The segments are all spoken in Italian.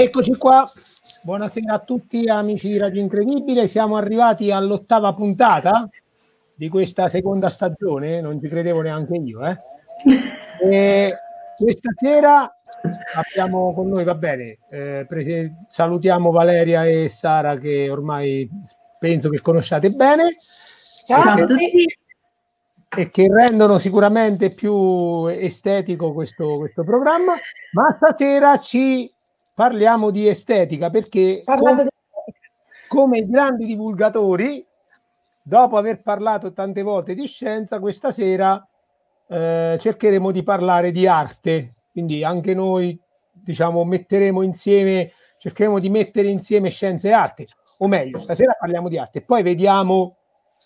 Eccoci qua, buonasera a tutti amici di Radio Incredibile, siamo arrivati all'ottava puntata di questa seconda stagione, non ci credevo neanche io. Eh? E questa sera abbiamo con noi, va bene, eh, prese- salutiamo Valeria e Sara che ormai penso che conosciate bene. Ciao a tutti. E che rendono sicuramente più estetico questo, questo programma, ma stasera ci parliamo di estetica perché come, di... come grandi divulgatori, dopo aver parlato tante volte di scienza, questa sera eh, cercheremo di parlare di arte. Quindi anche noi, diciamo, metteremo insieme, cercheremo di mettere insieme scienza e arte. O meglio, stasera parliamo di arte, poi vediamo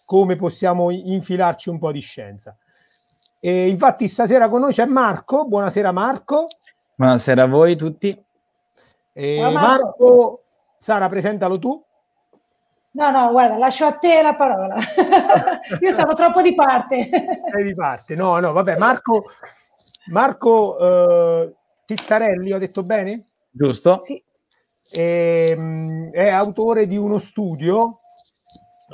come possiamo infilarci un po' di scienza. E infatti stasera con noi c'è Marco. Buonasera Marco. Buonasera a voi tutti. E Ciao Marco. Marco, Sara, presentalo tu. No, no, guarda, lascio a te la parola. Io sono troppo di parte. Sei di parte, no, no, vabbè, Marco, Marco eh, Tittarelli, ho detto bene? Giusto. Sì. E, ehm, è autore di uno studio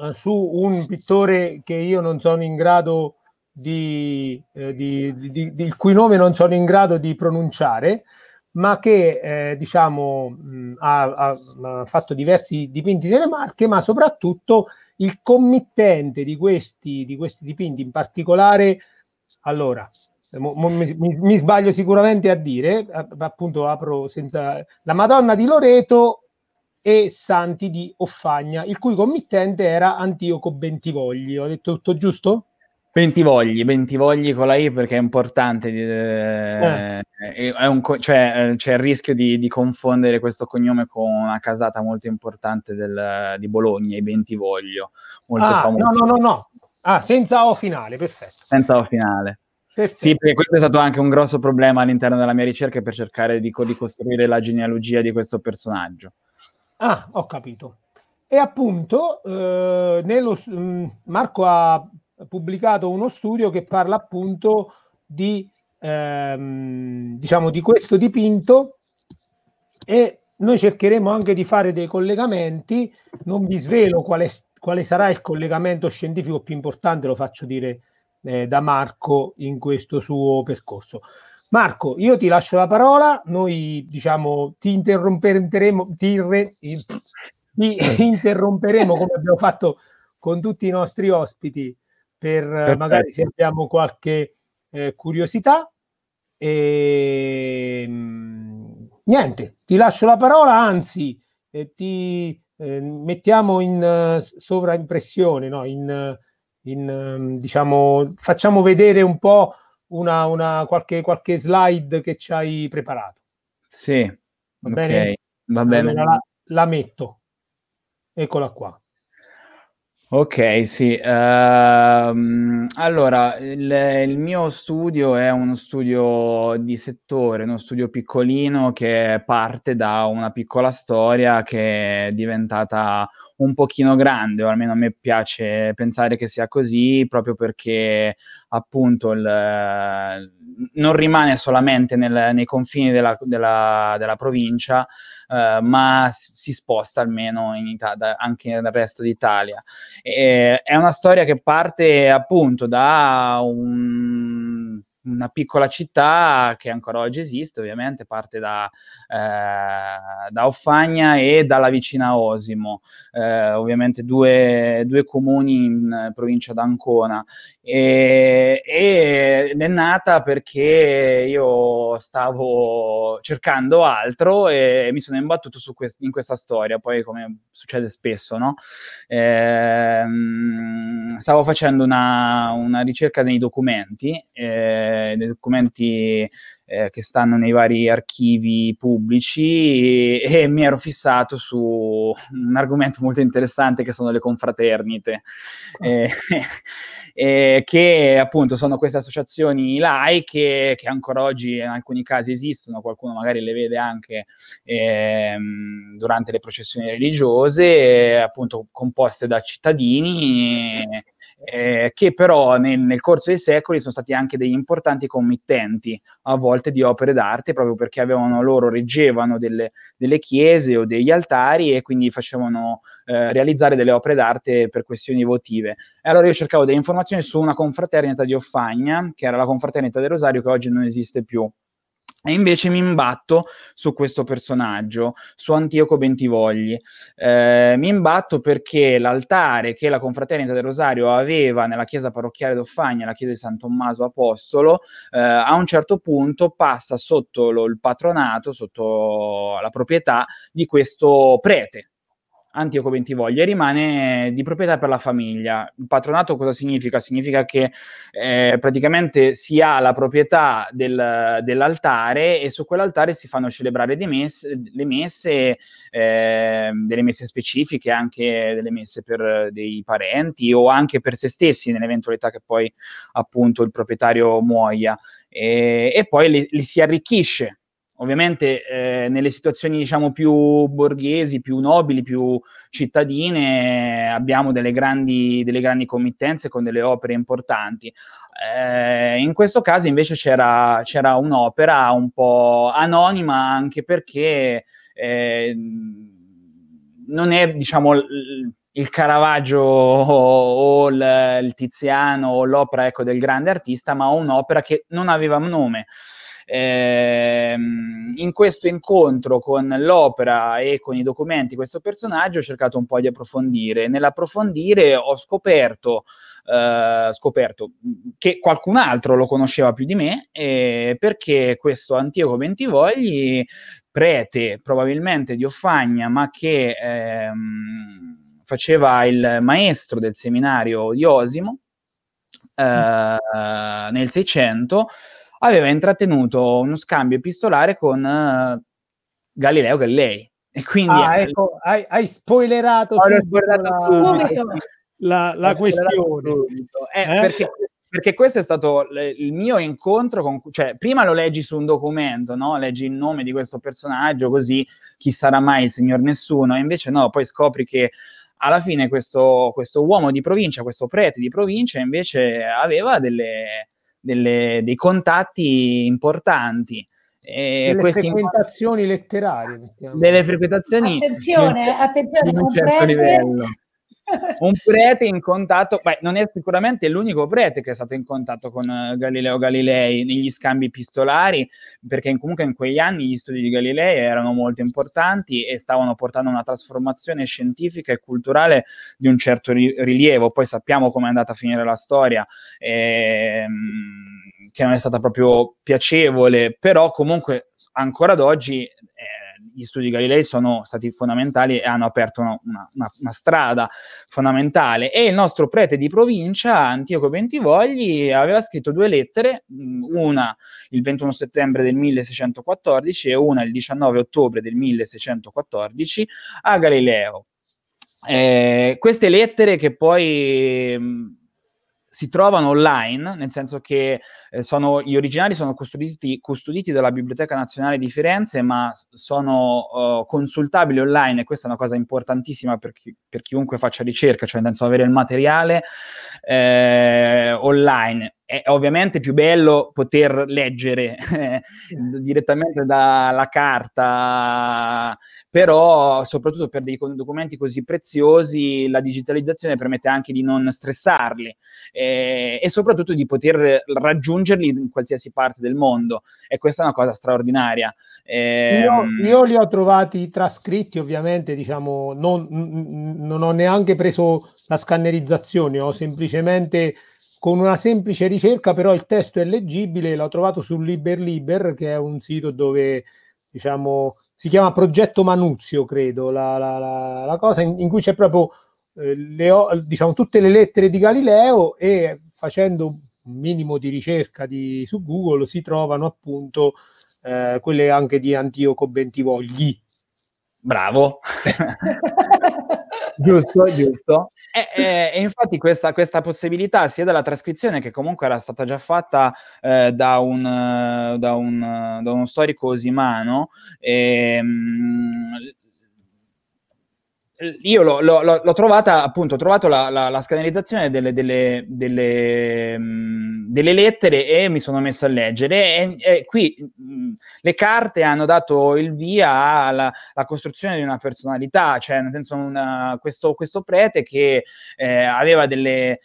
eh, su un pittore che io non sono in grado di, eh, di, di, di, il cui nome non sono in grado di pronunciare, ma che eh, diciamo mh, ha, ha, ha, fatto diversi dipinti delle Marche, ma soprattutto il committente di questi, di questi dipinti, in particolare, allora, mo, mo, mi, mi, sbaglio sicuramente a dire, appunto apro senza la Madonna di Loreto e Santi di Offagna, il cui committente era Antioco Bentivogli. Ho detto tutto giusto? Bentivogli, Bentivogli con la I perché è importante, eh, eh. È un, cioè, c'è il rischio di, di, confondere questo cognome con una casata molto importante del, di Bologna, i Bentivoglio, molto ah, famoso. No, no, no, no, ah, senza O finale, perfetto. Senza O finale. Perfetto. Sì, perché questo è stato anche un grosso problema all'interno della mia ricerca per cercare di, di costruire la genealogia di questo personaggio. Ah, ho capito. E appunto, eh, nello, mh, mm, Marco ha pubblicato uno studio che parla appunto di, ehm, diciamo, di questo dipinto e noi cercheremo anche di fare dei collegamenti. Non vi svelo quale, quale sarà il collegamento scientifico più importante, lo faccio dire eh, da Marco in questo suo percorso. Marco, io ti lascio la parola, noi diciamo ti interromperemo, ti, re, ti interromperemo come abbiamo fatto con tutti i nostri ospiti per eh, Perfetto. magari se abbiamo qualche eh, curiosità. E mm, niente, ti lascio la parola, anzi, eh, ti eh, mettiamo in uh, sovraimpressione, no? in, in um, diciamo, facciamo vedere un po' una, una qualche, qualche slide che ci hai preparato. Sì, va okay. bene. Va bene. Allora, la, la metto. Eccola qua. Ok, sì. Uh, allora, il, il, mio studio è uno studio di settore, uno studio piccolino che parte da una piccola storia che è diventata un pochino grande, o almeno a me piace pensare che sia così, proprio perché appunto il, non rimane solamente nel, nei confini della, della, della provincia, eh, ma si sposta almeno in Italia, anche nel resto d'Italia. E, è una storia che parte appunto da un una piccola città che ancora oggi esiste, ovviamente parte da, eh, da Offagna e dalla vicina Osimo, eh, ovviamente due, due, comuni in provincia d'Ancona. E, ed è nata perché io stavo cercando altro e mi sono imbattuto quest- in questa storia, poi come succede spesso, no? Eh, stavo facendo una, una, ricerca nei documenti, eh, nei documenti eh, che stanno nei vari archivi pubblici e, e, mi ero fissato su un argomento molto interessante che sono le confraternite. Oh eh, che appunto sono queste associazioni laiche che ancora oggi in alcuni casi esistono, qualcuno magari le vede anche ehm, durante le processioni religiose, appunto composte da cittadini eh, che però nel, nel, corso dei secoli sono stati anche degli importanti committenti a volte di opere d'arte, proprio perché avevano loro, reggevano delle, delle chiese o degli altari e quindi facevano eh, realizzare delle opere d'arte per questioni votive. E allora io cercavo delle informazioni su una confraternita di Offagna, che era la confraternita del Rosario, che oggi non esiste più. E invece mi imbatto su questo personaggio, su Antioco Bentivogli. Eh, mi imbatto perché l'altare che la confraternita del Rosario aveva nella chiesa parrocchiale d'Offagna, la chiesa di San Tommaso Apostolo, eh, a un certo punto passa sotto lo, il patronato, sotto la proprietà di questo prete, Antioco Bentivoglia e rimane di proprietà per la famiglia. Il patronato cosa significa? Significa che eh, praticamente si ha la proprietà del, dell'altare e su quell'altare si fanno celebrare messe, le messe, eh, delle messe specifiche, anche delle messe per dei parenti o anche per se stessi nell'eventualità che poi appunto il proprietario muoia. E, e poi li, li si arricchisce Ovviamente eh, nelle situazioni diciamo più borghesi, più nobili, più cittadine abbiamo delle grandi, delle grandi committenze con delle opere importanti. Eh, in questo caso invece c'era, c'era, un'opera un po' anonima anche perché eh, non è diciamo il Caravaggio o il, il Tiziano o l'opera ecco, del grande artista, ma un'opera che non aveva nome. Eh, in questo incontro con l'opera e con i documenti di questo personaggio ho cercato un po' di approfondire. Nell'approfondire ho scoperto, eh, scoperto che qualcun altro lo conosceva più di me eh, perché questo Antioco Bentivogli, prete probabilmente di Offagna, ma che ehm, faceva il maestro del seminario di Osimo, eh, nel 600 aveva intrattenuto uno scambio epistolare con uh, Galileo Galilei. E quindi ah, ecco, hai, hai spoilerato, subito la, la, la questione. Eh, eh? Perché, perché, questo è stato il mio incontro con... Cioè, prima lo leggi su un documento, no? Leggi il nome di questo personaggio, così chi sarà mai il signor nessuno, e invece no, poi scopri che alla fine questo, questo uomo di provincia, questo prete di provincia, invece aveva delle delle, dei contatti importanti. E delle frequentazioni in... letterarie. Mettiamo. Delle frequentazioni attenzione, attenzione, un certo prete... livello. Un prete in contatto, beh, non è sicuramente l'unico prete che è stato in contatto con uh, Galileo Galilei negli scambi epistolari, perché comunque in quegli anni gli studi di Galilei erano molto importanti e stavano portando una trasformazione scientifica e culturale di un certo ri- rilievo. Poi sappiamo come è andata a finire la storia. Ehm, che non è stata proprio piacevole, però comunque ancora ad oggi eh, gli studi Galilei sono stati fondamentali e hanno aperto una, una, una, strada fondamentale. E il nostro prete di provincia, Antioco Bentivogli, aveva scritto due lettere, una il 21 settembre del 1614 e una il 19 ottobre del 1614 a Galileo. Eh, queste lettere che poi mm, si trovano online, nel senso che eh, sono, gli originali sono custoditi, custoditi, dalla Biblioteca Nazionale di Firenze, ma sono uh, consultabili online e questa è una cosa importantissima per, chi, per chiunque faccia ricerca, cioè nel senso avere il materiale eh, online è ovviamente più bello poter leggere eh, direttamente dalla carta, però soprattutto per dei documenti così preziosi la digitalizzazione permette anche di non stressarli eh, e soprattutto di poter raggiungerli in qualsiasi parte del mondo e questa è una cosa straordinaria. Eh, io, io, li ho trovati trascritti ovviamente, diciamo, non, non ho neanche preso la scannerizzazione, ho semplicemente con una semplice ricerca, però il testo è leggibile, l'ho trovato su LiberLiber, che è un sito dove diciamo si chiama Progetto Manuzio, credo, la, la, la, la cosa in, in, cui c'è proprio eh, le, diciamo, tutte le lettere di Galileo e facendo un minimo di ricerca di, su Google si trovano appunto eh, quelle anche di Antioco Bentivogli. Bravo. giusto, giusto. E, e, e infatti questa, questa, possibilità sia della trascrizione che comunque era stata già fatta eh, da, un, da, un, da, uno storico osimano, ehm, io l'ho, l'ho, l'ho, trovata, appunto, ho trovato la, la, la scannerizzazione delle, delle, delle, mh, delle, lettere e mi sono messo a leggere. E, e qui mh, le carte hanno dato il via alla, alla, costruzione di una personalità, cioè nel senso una, questo, questo, prete che eh, aveva delle,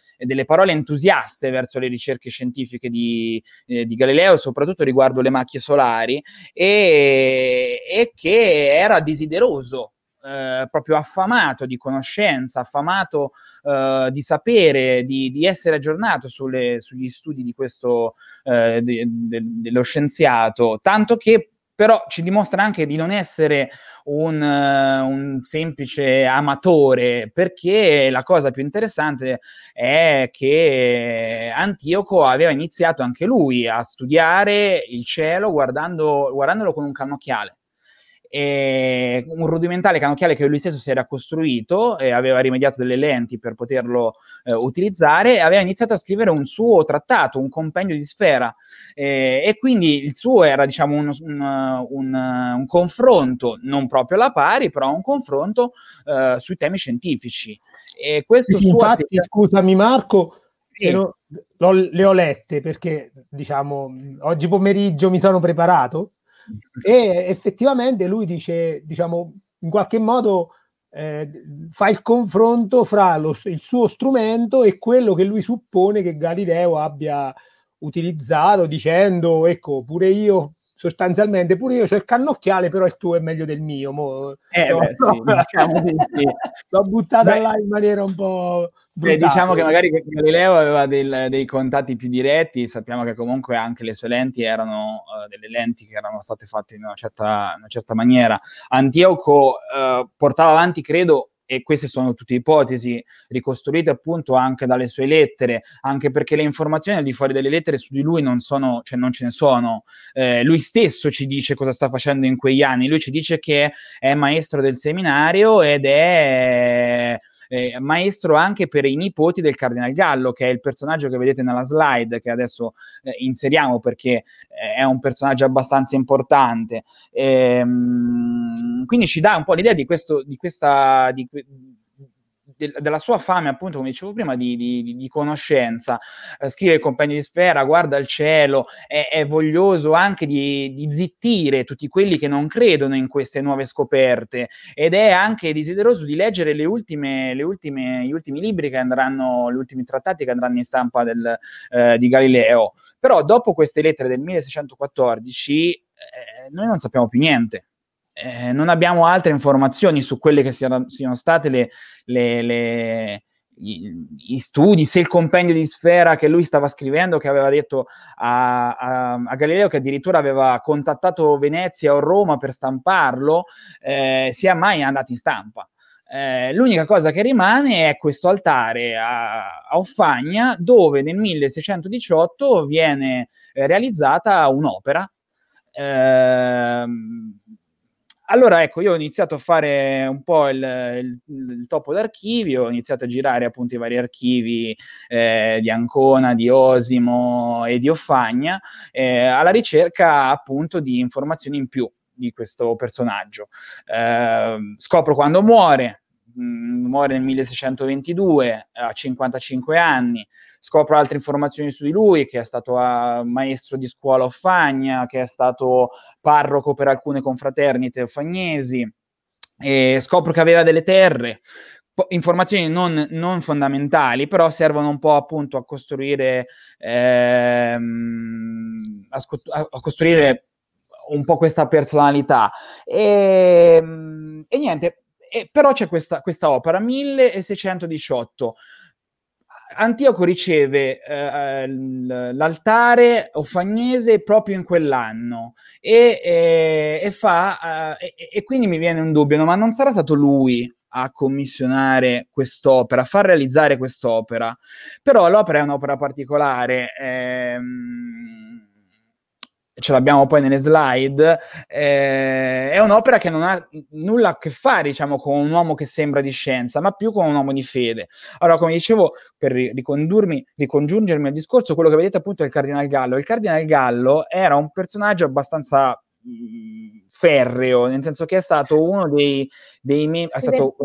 parole entusiaste verso le ricerche scientifiche di, eh, di Galileo, soprattutto riguardo le macchie solari, e, e che era desideroso eh, proprio affamato di conoscenza, affamato eh, di sapere, di, di, essere aggiornato sulle, sugli studi di questo, eh, de, de, dello scienziato, tanto che però ci dimostra anche di non essere un, uh, un, semplice amatore, perché la cosa più interessante è che Antioco aveva iniziato anche lui a studiare il cielo guardando, guardandolo con un cannocchiale un rudimentale canocchiale che lui stesso si era costruito e aveva rimediato delle lenti per poterlo eh, utilizzare aveva iniziato a scrivere un suo trattato, un compendio di sfera eh, e quindi il suo era diciamo un, un, un, un, confronto, non proprio alla pari, però un confronto eh, sui temi scientifici. E questo sì, infatti, attività... scusami Marco, sì. no, le ho lette perché diciamo oggi pomeriggio mi sono preparato e effettivamente lui dice, diciamo, in qualche modo eh, fa il confronto fra lo, il suo strumento e quello che lui suppone che Galileo abbia utilizzato dicendo ecco pure io sostanzialmente pure io c'ho il cannocchiale però il tuo è meglio del mio Mo, eh, no, beh, sì, diciamo sì. l'ho buttata beh, là in maniera un po' Beh, diciamo che magari Galileo aveva del, dei contatti più diretti, sappiamo che comunque anche le sue lenti erano uh, delle lenti che erano state fatte in una certa, una certa maniera. Antioco uh, portava avanti, credo, e queste sono tutte ipotesi ricostruite appunto anche dalle sue lettere, anche perché le informazioni al di fuori delle lettere su di lui non sono, cioè non ce ne sono. Eh, lui stesso ci dice cosa sta facendo in quegli anni, lui ci dice che è maestro del seminario ed è eh, maestro anche per i nipoti del Cardinal Gallo, che è il personaggio che vedete nella slide, che adesso eh, inseriamo perché eh, è un personaggio abbastanza importante. Ehm, quindi ci dà un po' l'idea di, questo, di questa... Di, de- della sua fame, appunto, come dicevo prima, di, di, di conoscenza. Eh, scrive il compagno di sfera, guarda il cielo, è, è voglioso anche di, di, zittire tutti quelli che non credono in queste nuove scoperte ed è anche desideroso di leggere le ultime, le ultime, gli ultimi libri che andranno, gli ultimi trattati che andranno in stampa del, eh, di Galileo. Però dopo queste lettere del 1614 eh, noi non sappiamo più niente eh, non abbiamo altre informazioni su quelle che siano, siano state le, le, le gli, studi, se il compendio di sfera che lui stava scrivendo, che aveva detto a, a, a Galileo che addirittura aveva contattato Venezia o Roma per stamparlo, eh, sia mai andato in stampa. Eh, l'unica cosa che rimane è questo altare a, a Offagna dove nel 1618 viene eh, realizzata un'opera. Eh, allora, ecco, io ho iniziato a fare un po' il, il, il topo d'archivio, ho iniziato a girare appunto i vari archivi eh, di Ancona, di Osimo e di Offagna, eh, alla ricerca appunto di informazioni in più di questo personaggio. Eh, scopro quando muore, mh, muore nel 1622 a 55 anni, scopro altre informazioni su di lui, che è stato uh, maestro di scuola Offagna, che è stato parroco per alcune confraternite offagnesi, e scopro che aveva delle terre, informazioni non, non, fondamentali, però servono un po' appunto a costruire, ehm, a, a, costruire un po' questa personalità. E, e niente, e, però c'è questa, questa opera, 1618. Antioco riceve eh, l'altare offagnese proprio in quell'anno e, e, e fa, eh, e, quindi mi viene un dubbio, no, ma non sarà stato lui a commissionare quest'opera, a far realizzare quest'opera? Però l'opera è un'opera particolare. Ehm, ce l'abbiamo poi nelle slide, eh, è un'opera che non ha nulla a che fare, diciamo, con un uomo che sembra di scienza, ma più con un uomo di fede. Allora, come dicevo, per ricondurmi, ricongiungermi al discorso, quello che vedete appunto è il Cardinal Gallo. Il Cardinal Gallo era un personaggio abbastanza ferreo, nel senso che è stato uno dei, dei membri... È stato,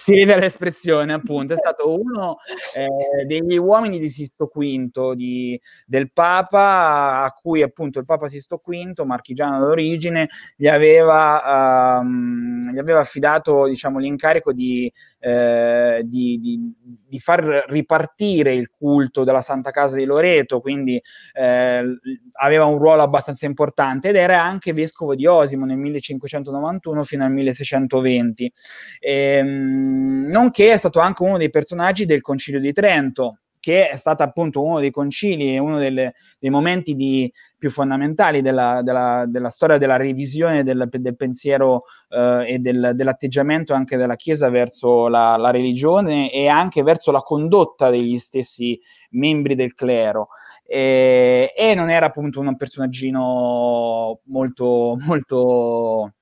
si rivela l'espressione, appunto, è stato uno eh, degli uomini di Sisto V, di, del Papa, a cui appunto il Papa Sisto V, marchigiano d'origine, gli aveva, um, gli aveva affidato diciamo, l'incarico di, eh, di, di, di, far ripartire il culto della Santa Casa di Loreto, quindi eh, aveva un ruolo abbastanza importante ed era anche vescovo di Osimo nel 1591 fino al 1620. E, ehm, nonché è stato anche uno dei personaggi del Concilio di Trento, che è stato appunto uno dei concili e uno delle, dei momenti di, più fondamentali della, della, della, storia della revisione del, del pensiero eh, e del, dell'atteggiamento anche della Chiesa verso la, la, religione e anche verso la condotta degli stessi membri del clero. E, e non era appunto un personaggino molto, molto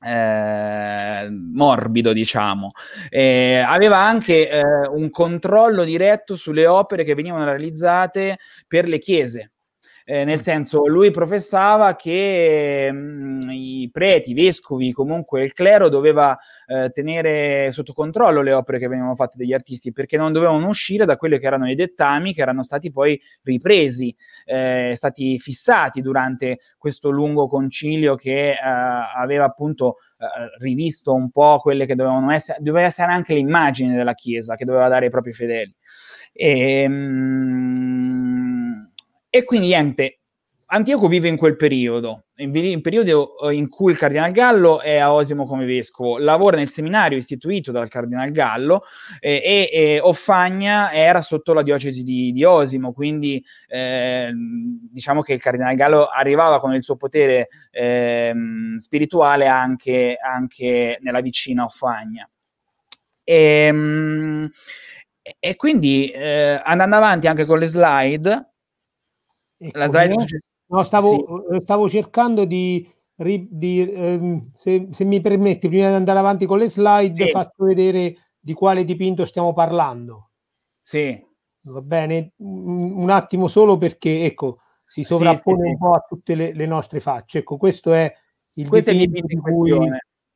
eh, morbido, diciamo. Eh, aveva anche eh, un controllo diretto sulle opere che venivano realizzate per le chiese. Eh, nel senso, lui professava che mh, mm, i preti, i vescovi, comunque il clero doveva eh, tenere sotto controllo le opere che venivano fatte dagli artisti perché non dovevano uscire da quelli che erano i dettami che erano stati poi ripresi, eh, stati fissati durante questo lungo concilio che eh, aveva appunto eh, rivisto un po' quelle che dovevano essere, doveva essere anche l'immagine della Chiesa che doveva dare ai propri fedeli. E, mh, mm, e quindi niente, Antioco vive in quel periodo, in periodo eh, in cui il Cardinal Gallo è a Osimo come vescovo, lavora nel seminario istituito dal Cardinal Gallo eh, e, e, Offagna era sotto la diocesi di, di Osimo, quindi eh, diciamo che il Cardinal Gallo arrivava con il suo potere eh, spirituale anche, anche, nella vicina Offagna. E, ehm, e quindi eh, andando avanti anche con le slide, la slide no, stavo, sì. Eh, stavo, cercando di, di ehm, se, se, mi permetti, prima di andare avanti con le slide, sì. faccio vedere di quale dipinto stiamo parlando. Sì. Va bene, un attimo solo perché ecco, si sovrappone sì, un po' a tutte le, le, nostre facce. Ecco, questo è il questo dipinto, di cui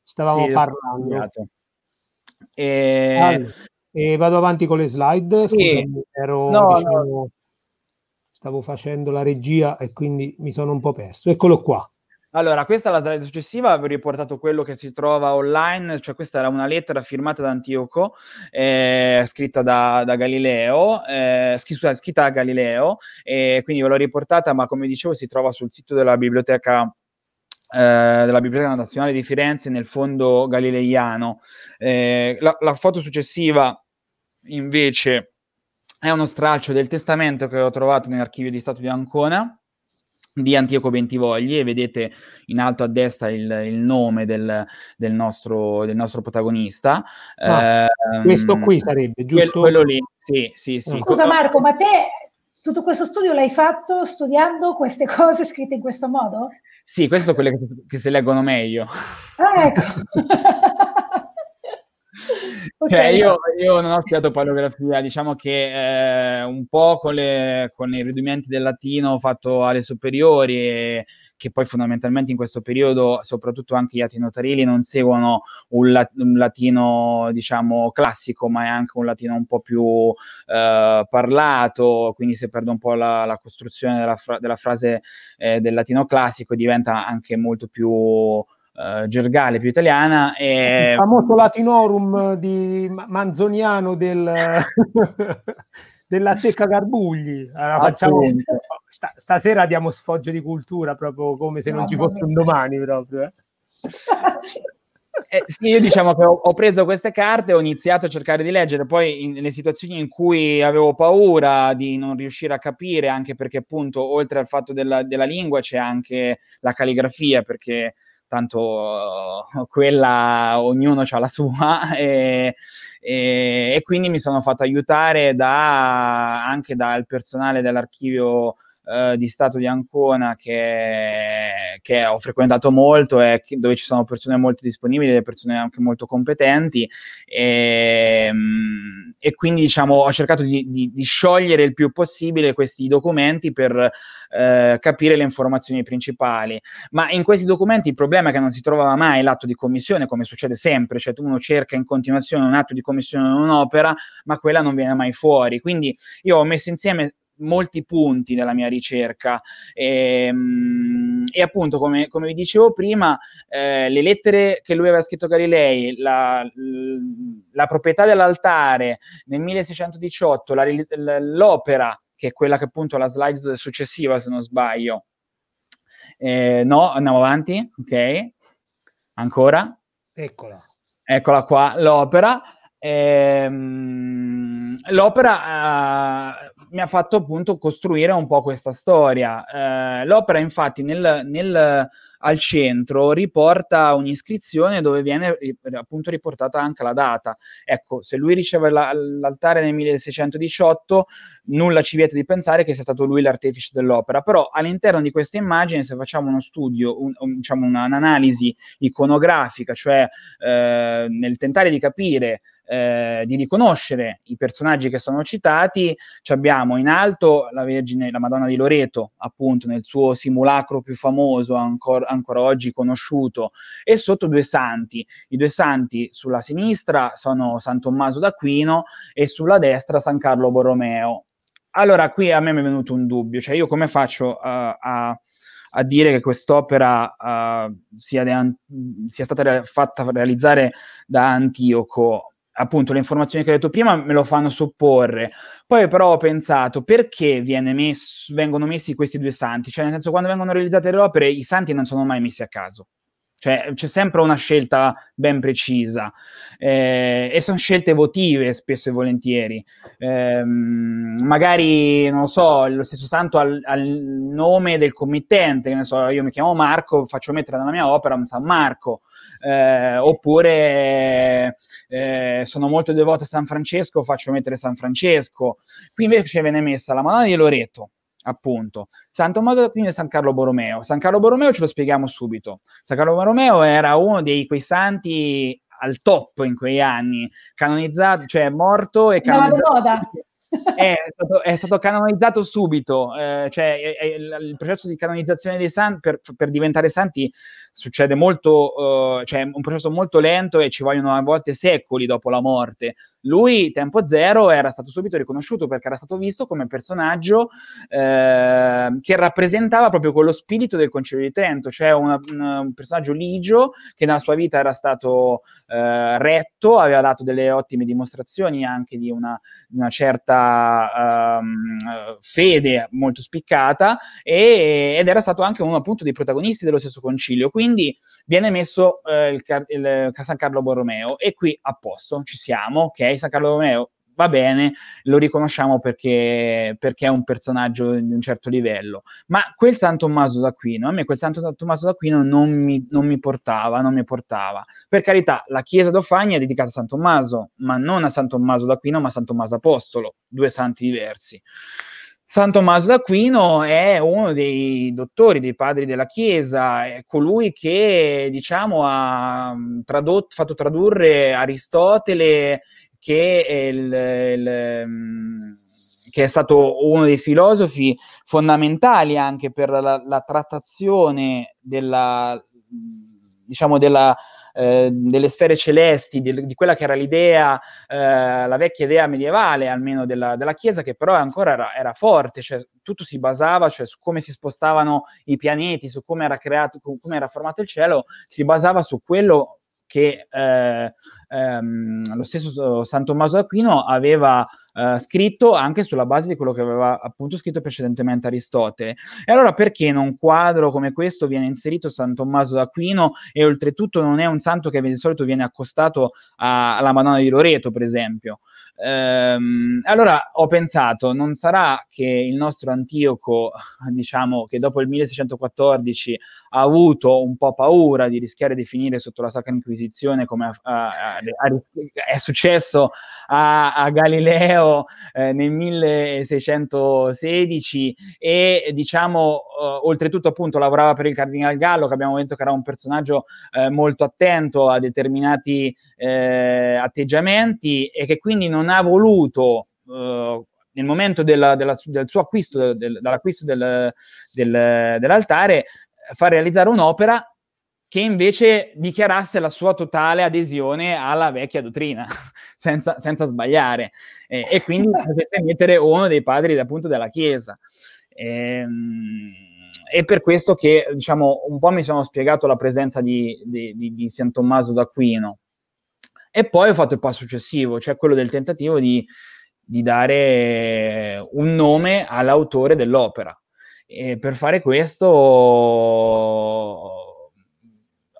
stavamo parlando. E... Allora, e vado avanti con le slide. Scusami, ero no, diciamo, no stavo facendo la regia e quindi mi sono un po' perso. Eccolo qua. Allora, questa è la slide successiva, avevo riportato quello che si trova online, cioè questa era una lettera firmata da Antioco, eh, scritta da, da Galileo, eh, scritta, scritta da Galileo, e quindi ve l'ho riportata, ma come dicevo si trova sul sito della biblioteca eh, della Biblioteca Nazionale di Firenze nel fondo galileiano. Eh, la, la, foto successiva invece è uno stralcio del testamento che ho trovato nell'archivio di Stato di Ancona di Antioco Bentivogli e vedete in alto a destra il, il nome del, del, nostro, del, nostro, protagonista. Ah, eh, questo qui sarebbe, giusto? Quello, quello lì, sì, sì, sì. Scusa Marco, ma te tutto questo studio l'hai fatto studiando queste cose scritte in questo modo? Sì, queste sono quelle che, che si leggono meglio. Ah, ecco. Okay. Cioè, io, io, non ho studiato paleografia, diciamo che eh, un po' con, le, con, i rudimenti del latino fatto alle superiori, e, che poi fondamentalmente in questo periodo, soprattutto anche gli atti notarili, non seguono un, lat- un, latino, diciamo, classico, ma è anche un latino un po' più eh, parlato, quindi se perde un po' la, la costruzione della, fra- della frase eh, del latino classico diventa anche molto più uh, gergale più italiana. E... Il famoso latinorum di Manzoniano del, della Secca Garbugli. Allora, facciamo, st- stasera diamo sfoggio di cultura proprio come se non ci fosse un domani proprio. Eh. Eh, sì, io diciamo che ho, ho, preso queste carte, ho iniziato a cercare di leggere, poi in, nelle situazioni in cui avevo paura di non riuscire a capire, anche perché appunto oltre al fatto della, della lingua c'è anche la calligrafia, perché tanto uh, quella ognuno ha la sua e, e, e, quindi mi sono fatto aiutare da, anche dal personale dell'archivio eh, di Stato di Ancona che, che, ho frequentato molto e dove ci sono persone molto disponibili, persone anche molto competenti e, ehm, e quindi diciamo ho cercato di, di, di, sciogliere il più possibile questi documenti per eh, capire le informazioni principali. Ma in questi documenti il problema è che non si trovava mai l'atto di commissione, come succede sempre, cioè uno cerca in continuazione un atto di commissione di un'opera, ma quella non viene mai fuori. Quindi io ho messo insieme molti punti nella mia ricerca. E, ehm, e appunto come, come, vi dicevo prima eh, le lettere che lui aveva scritto a Galilei la, la proprietà dell'altare nel 1618 la, l'opera che è quella che appunto la slide successiva se non sbaglio. Eh, no andiamo avanti ok? Ancora? Eccola. Eccola qua l'opera. Ehm, l'opera uh, mi ha fatto appunto costruire un po' questa storia. Eh, l'opera, infatti, nel, nel, al centro riporta un'iscrizione dove viene appunto riportata anche la data. Ecco, se lui riceve la, l'altare nel 1618, nulla ci vieta di pensare che sia stato lui l'artefice dell'opera. Però all'interno di questa immagine, se facciamo uno studio, un, un, diciamo un'analisi iconografica, cioè eh, nel tentare di capire eh, di riconoscere i personaggi che sono citati, ci abbiamo in alto la Vergine, la Madonna di Loreto, appunto nel suo simulacro più famoso, ancora, ancora oggi conosciuto, e sotto due santi. I due santi sulla sinistra sono San Tommaso d'Aquino e sulla destra San Carlo Borromeo. Allora, qui a me mi è venuto un dubbio, cioè io come faccio uh, a a dire che quest'opera uh, sia, de- sia, stata re- fatta realizzare da Antioco appunto le informazioni che ho detto prima me lo fanno supporre. Poi però ho pensato perché messo, vengono messi questi due santi? Cioè, nel senso, quando vengono realizzate le opere, i santi non sono mai messi a caso. Cioè, c'è sempre una scelta ben precisa eh, e sono scelte votive spesso e volentieri. Eh, magari, non so, lo stesso santo al, al, nome del committente, che ne so, io mi chiamo Marco, faccio mettere nella mia opera un San Marco eh, oppure eh, sono molto devoto a San Francesco, faccio mettere San Francesco. Qui invece viene messa la Madonna di Loreto, appunto. San Tommaso d'Aquino e San Carlo Borromeo. San Carlo Borromeo ce lo spieghiamo subito. San Carlo Borromeo era uno dei quei santi al top in quei anni, canonizzato, cioè morto e canonizzato è, stato, è, stato, canonizzato subito, eh, cioè è, è, il processo di canonizzazione dei santi per, per diventare santi succede molto, uh, cioè un processo molto lento e ci vogliono a volte secoli dopo la morte. Lui, tempo zero, era stato subito riconosciuto perché era stato visto come personaggio eh, che rappresentava proprio quello spirito del Concilio di Trento, cioè una, una, un personaggio ligio che nella sua vita era stato eh, retto, aveva dato delle ottime dimostrazioni anche di una, una certa um, fede molto spiccata e, ed era stato anche uno appunto dei protagonisti dello stesso concilio. Quindi viene messo eh, il, il San Carlo Borromeo e qui a posto, ci siamo, ok? San Carlo Romeo va bene, lo riconosciamo perché, perché, è un personaggio di un certo livello. Ma quel San Tommaso d'Aquino, a me quel San Tommaso d'Aquino non mi, non mi portava, non mi portava. Per carità, la chiesa d'Ofagna è dedicata a San Tommaso, ma non a San Tommaso d'Aquino, ma a San Tommaso Apostolo, due santi diversi. San Tommaso d'Aquino è uno dei dottori, dei padri della Chiesa, è colui che diciamo, ha tradotto, fatto tradurre Aristotele che è, il, il, mm, che è stato uno dei filosofi fondamentali anche per la, la trattazione della, diciamo, della, eh, delle sfere celesti, di, di, quella che era l'idea, eh, la vecchia idea medievale almeno della, della Chiesa, che però ancora era, era, forte, cioè tutto si basava cioè, su come si spostavano i pianeti, su come era creato, come era formato il cielo, si basava su quello che eh, ehm, lo stesso San Tommaso d'Aquino aveva eh, scritto anche sulla base di quello che aveva appunto scritto precedentemente Aristotele. E allora perché in un quadro come questo viene inserito San Tommaso d'Aquino e oltretutto non è un santo che di solito viene accostato a, alla Madonna di Loreto, per esempio? Ehm, allora ho pensato, non sarà che il nostro Antioco, diciamo che dopo il 1614 ha avuto un po' paura di rischiare di finire sotto la Sacra Inquisizione come a, a, è successo a, Galileo eh, nel 1616 e diciamo eh, oltretutto appunto lavorava per il Cardinal Gallo che abbiamo detto che era un personaggio eh, molto attento a determinati eh, atteggiamenti e che quindi non ha voluto uh, nel momento della, della, del suo acquisto, del, dall'acquisto del, del, dell'altare, far realizzare un'opera che invece dichiarasse la sua totale adesione alla vecchia dottrina, senza, senza sbagliare, eh, e quindi potesse mettere uno dei padri appunto della Chiesa. E, è per questo che, diciamo, un po' mi sono spiegato la presenza di, di, di, di San Tommaso d'Aquino, e poi ho fatto il passo successivo, cioè quello del tentativo di, di dare un nome all'autore dell'opera. E per fare questo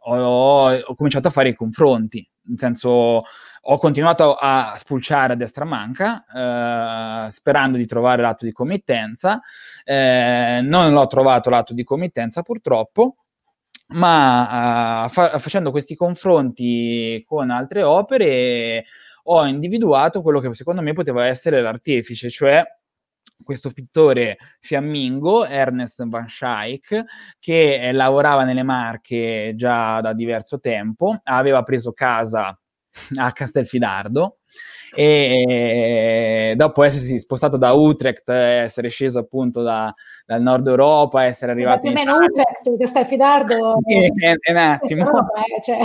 ho, ho, cominciato a fare i confronti, nel senso ho continuato a spulciare a destra manca, eh, sperando di trovare l'atto di committenza. Eh, non l'ho trovato l'atto di committenza purtroppo, ma uh, fa- facendo questi confronti con altre opere ho individuato quello che secondo me poteva essere l'artefice, cioè questo pittore fiammingo, Ernest Van Schaik, che eh, lavorava nelle Marche già da diverso tempo, aveva preso casa a Castelfidardo e dopo essersi spostato da Utrecht, essere sceso appunto da, dal nord Europa, essere arrivato più o meno Utrecht, che sta il Fidardo è, è un attimo eh, cioè.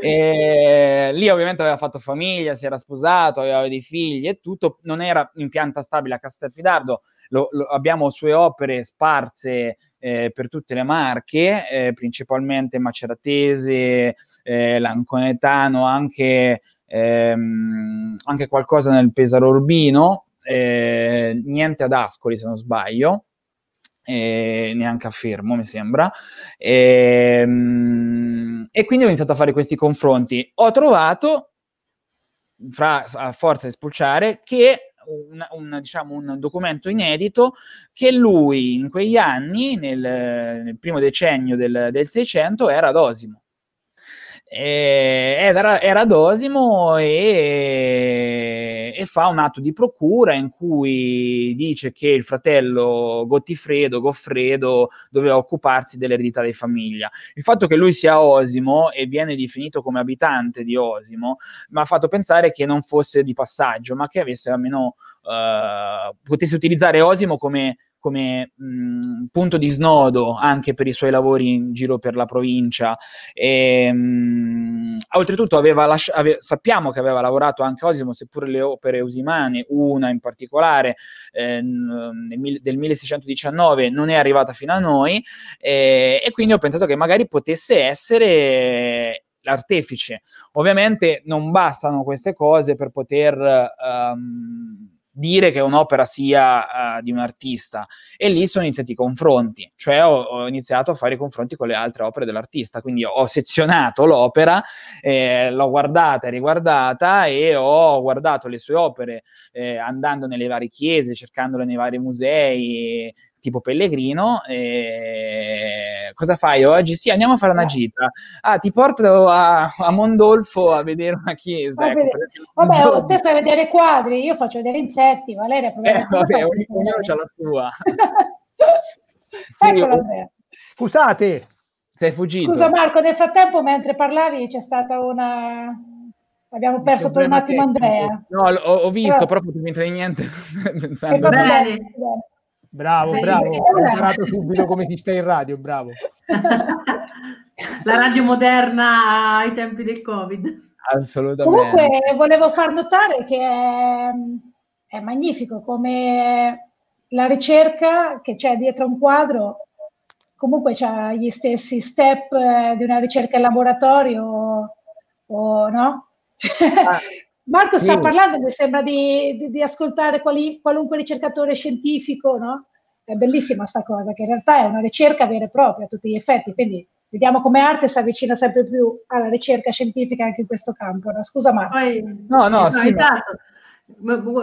E, lì ovviamente aveva fatto famiglia, si era sposato, aveva dei figli e tutto, non era in pianta stabile a Castelfidardo, lo, lo, abbiamo sue opere sparse eh, per tutte le marche, eh, principalmente Maceratese, eh, Lanconetano, anche ehm, anche qualcosa nel Pesaro Urbino, eh, niente ad Ascoli se non sbaglio, eh, neanche a Fermo mi sembra, ehm, e quindi ho iniziato a fare questi confronti. Ho trovato, fra, a forza di spulciare, che un, un, diciamo, un, documento inedito che lui in quegli anni, nel, nel primo decennio del, del 600, era ad Osimo era, era Dosimo e, e, fa un atto di procura in cui dice che il fratello Gottifredo, Goffredo, doveva occuparsi dell'eredità di famiglia. Il fatto che lui sia Osimo e viene definito come abitante di Osimo mi ha fatto pensare che non fosse di passaggio, ma che avesse almeno uh, potesse utilizzare Osimo come come mh, punto di snodo anche per i suoi lavori in giro per la provincia. E, mh, oltretutto lasci- ave- sappiamo che aveva lavorato anche a Osimo, seppure le opere usimane, una in particolare eh, nel, del 1619 non è arrivata fino a noi eh, e quindi ho pensato che magari potesse essere l'artefice. Ovviamente non bastano queste cose per poter um, dire che un'opera sia uh, di un artista. E lì sono iniziati i confronti, cioè ho, ho, iniziato a fare i confronti con le altre opere dell'artista, quindi ho sezionato l'opera, eh, l'ho guardata e riguardata e ho guardato le sue opere eh, andando nelle varie chiese, cercandole nei vari musei, tipo Pellegrino. E... Cosa fai oggi? Sì, andiamo a fare una gita. Ah, ti porto a, a Mondolfo a vedere una chiesa. Ecco, vabbè, oh, te fai vedere quadri, io faccio vedere insetti, Valeria. Eh, vabbè, ognuno ha la sua. sì, Eccolo, Andrea. Scusate. Sei fuggito. Scusa Marco, nel frattempo mentre parlavi c'è stata una... Abbiamo perso per un attimo tecnico. Andrea. No, ho, ho visto, però, però non niente. Pensando... Bene. Bravo, bravo, ho imparato subito come si sta in radio, bravo. La radio moderna ai tempi del Covid. Assolutamente. Comunque volevo far notare che è, è magnifico come la ricerca che c'è dietro un quadro comunque ha gli stessi step eh, di una ricerca in laboratorio o no? Ah, Marco sta parlando, mi sembra di, di, di ascoltare quali, qualunque ricercatore scientifico, no? È bellissima sta cosa, che in realtà è una ricerca vera e propria a tutti gli effetti, quindi vediamo come arte si avvicina sempre più alla ricerca scientifica anche in questo campo. No? Scusa Marco. Poi, no, no, sì, esatto.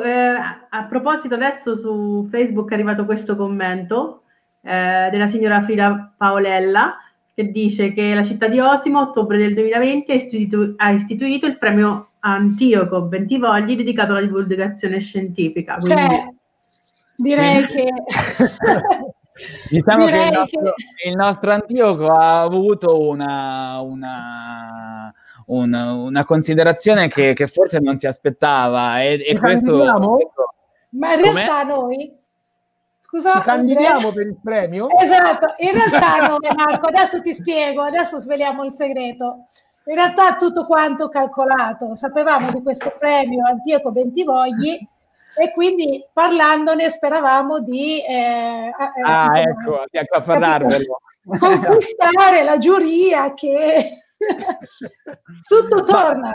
Eh, a proposito, adesso su Facebook è arrivato questo commento eh, della signora Frida Paolella che dice che la città di Osimo, a ottobre del 2020, ha istituito, ha istituito il premio Antioco Bentivogli dedicato alla divulgazione scientifica. Quindi... Cioè, direi che... diciamo direi che, il nostro, che il nostro Antioco ha avuto una, una, una, una considerazione che, che, forse non si aspettava e, e questo... Ma in realtà noi Scusa, Ci candidiamo per il premio? Esatto, in realtà no, Marco, adesso ti spiego, adesso sveliamo il segreto. In realtà tutto quanto calcolato, sapevamo di questo premio Antioco Bentivogli e quindi parlandone speravamo di... Eh, eh, ah, insomma, ecco, ecco a parlarvelo. Conquistare la giuria che tutto torna.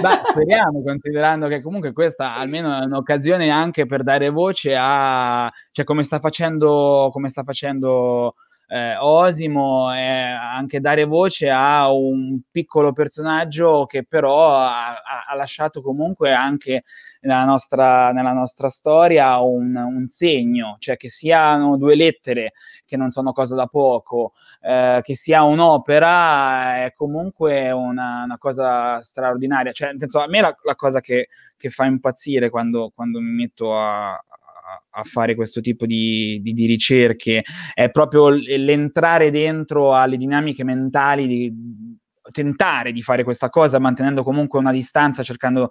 Beh, speriamo, considerando che comunque questa almeno è un'occasione anche per dare voce a, cioè come sta facendo, come sta facendo eh, Osimo, eh, anche dare voce a un piccolo personaggio che però ha, ha lasciato comunque anche nella nostra, nella nostra storia un, un, segno, cioè che siano due lettere che non sono cosa da poco, eh, che sia un'opera è comunque una, una, cosa straordinaria. Cioè, senso, a me la, la cosa che, che, fa impazzire quando, quando mi metto a, a fare questo tipo di, di, di, ricerche, è proprio l'entrare dentro alle dinamiche mentali di, tentare di fare questa cosa mantenendo comunque una distanza, cercando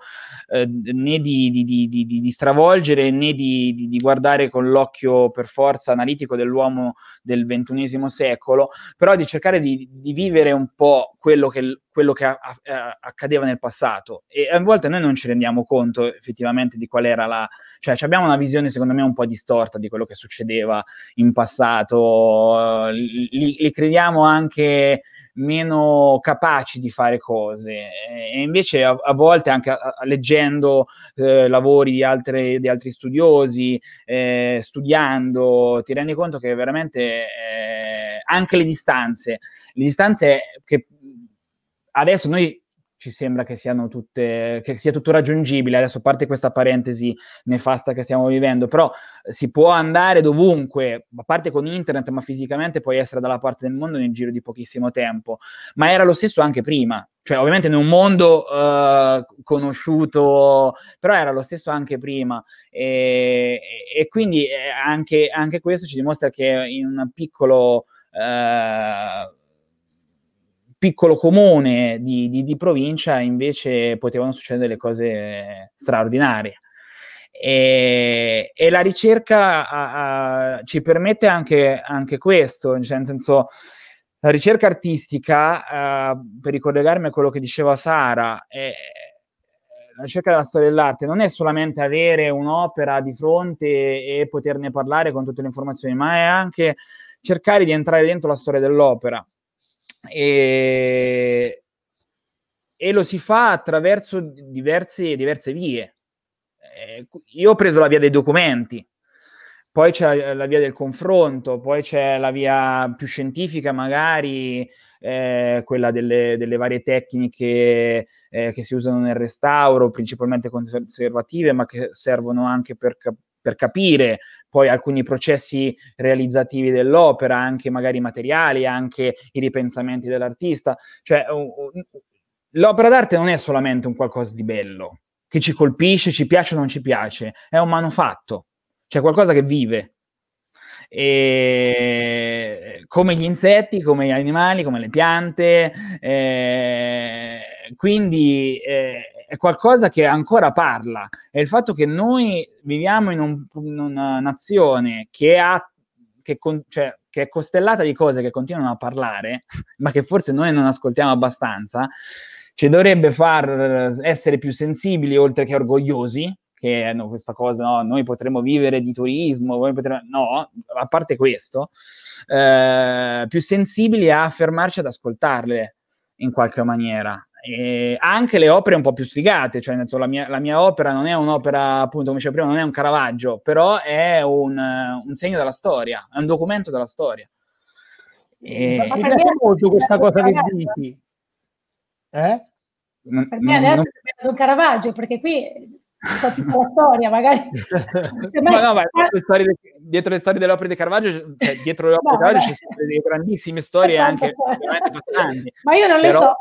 eh, né di, di, di, di, stravolgere né di, guardare con l'occhio per forza analitico dell'uomo del ventunesimo secolo, però di cercare di, vivere un po' quello che, quello che a, a, accadeva nel passato. E a volte noi non ci rendiamo conto effettivamente di qual era la... cioè abbiamo una visione secondo me un po' distorta di quello che succedeva in passato, li, li crediamo anche meno capaci di fare cose. E invece a, a volte anche a, a, leggendo eh, lavori di, altre, di, altri studiosi, eh, studiando, ti rendi conto che veramente eh, anche le distanze, le distanze che adesso noi ci sembra che siano tutte, che sia tutto raggiungibile. Adesso parte questa parentesi nefasta che stiamo vivendo, però eh, si può andare dovunque, a parte con internet, ma fisicamente puoi essere dalla parte del mondo nel giro di pochissimo tempo. Ma era lo stesso anche prima. Cioè, ovviamente in un mondo uh, conosciuto, però era lo stesso anche prima. E, e quindi eh, anche, anche, questo ci dimostra che in un piccolo... Uh, piccolo comune di, di, di, provincia invece potevano succedere delle cose straordinarie. E, e la ricerca a, a, ci permette anche, anche questo, cioè nel senso, la ricerca artistica, uh, per ricollegarmi a quello che diceva Sara, è, la ricerca della storia dell'arte non è solamente avere un'opera di fronte e poterne parlare con tutte le informazioni, ma è anche cercare di entrare dentro la storia dell'opera e, e lo si fa attraverso diverse, diverse vie. Eh, io ho preso la via dei documenti, poi c'è la via del confronto, poi c'è la via più scientifica, magari eh, quella delle, delle, varie tecniche eh, che si usano nel restauro, principalmente conservative, ma che servono anche per, per capire poi alcuni processi realizzativi dell'opera, anche magari materiali, anche i ripensamenti dell'artista. Cioè, l'opera d'arte non è solamente un qualcosa di bello, che ci colpisce, ci piace o non ci piace, è un manufatto, cioè qualcosa che vive. E come gli insetti, come gli animali, come le piante, eh, quindi eh, è qualcosa che ancora parla. È il fatto che noi viviamo in, un, in una nazione che, ha, che, con, cioè, che è costellata di cose che continuano a parlare, ma che forse noi non ascoltiamo abbastanza, ci dovrebbe far essere più sensibili oltre che orgogliosi, che no, questa cosa, no, noi potremmo vivere di turismo, potremmo, no, a parte questo, eh, più sensibili a fermarci ad ascoltarle in qualche maniera. E anche le opere un po' più sfigate, cioè senso, la, mia, la, mia, opera non è un'opera, appunto, come dicevo prima, non è un Caravaggio, però è un, un segno della storia, è un documento della storia. E... Mi piace molto questa cosa che dici. Eh? per me adesso non... è un Caravaggio, perché qui so tutta la storia, magari. ma no, ma dietro le dietro le storie delle opere di Caravaggio, cioè, dietro le opere no, di Caravaggio ci sono delle grandissime storie anche Ma io non però,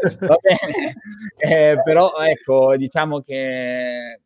le so. va bene. Eh, però ecco, diciamo che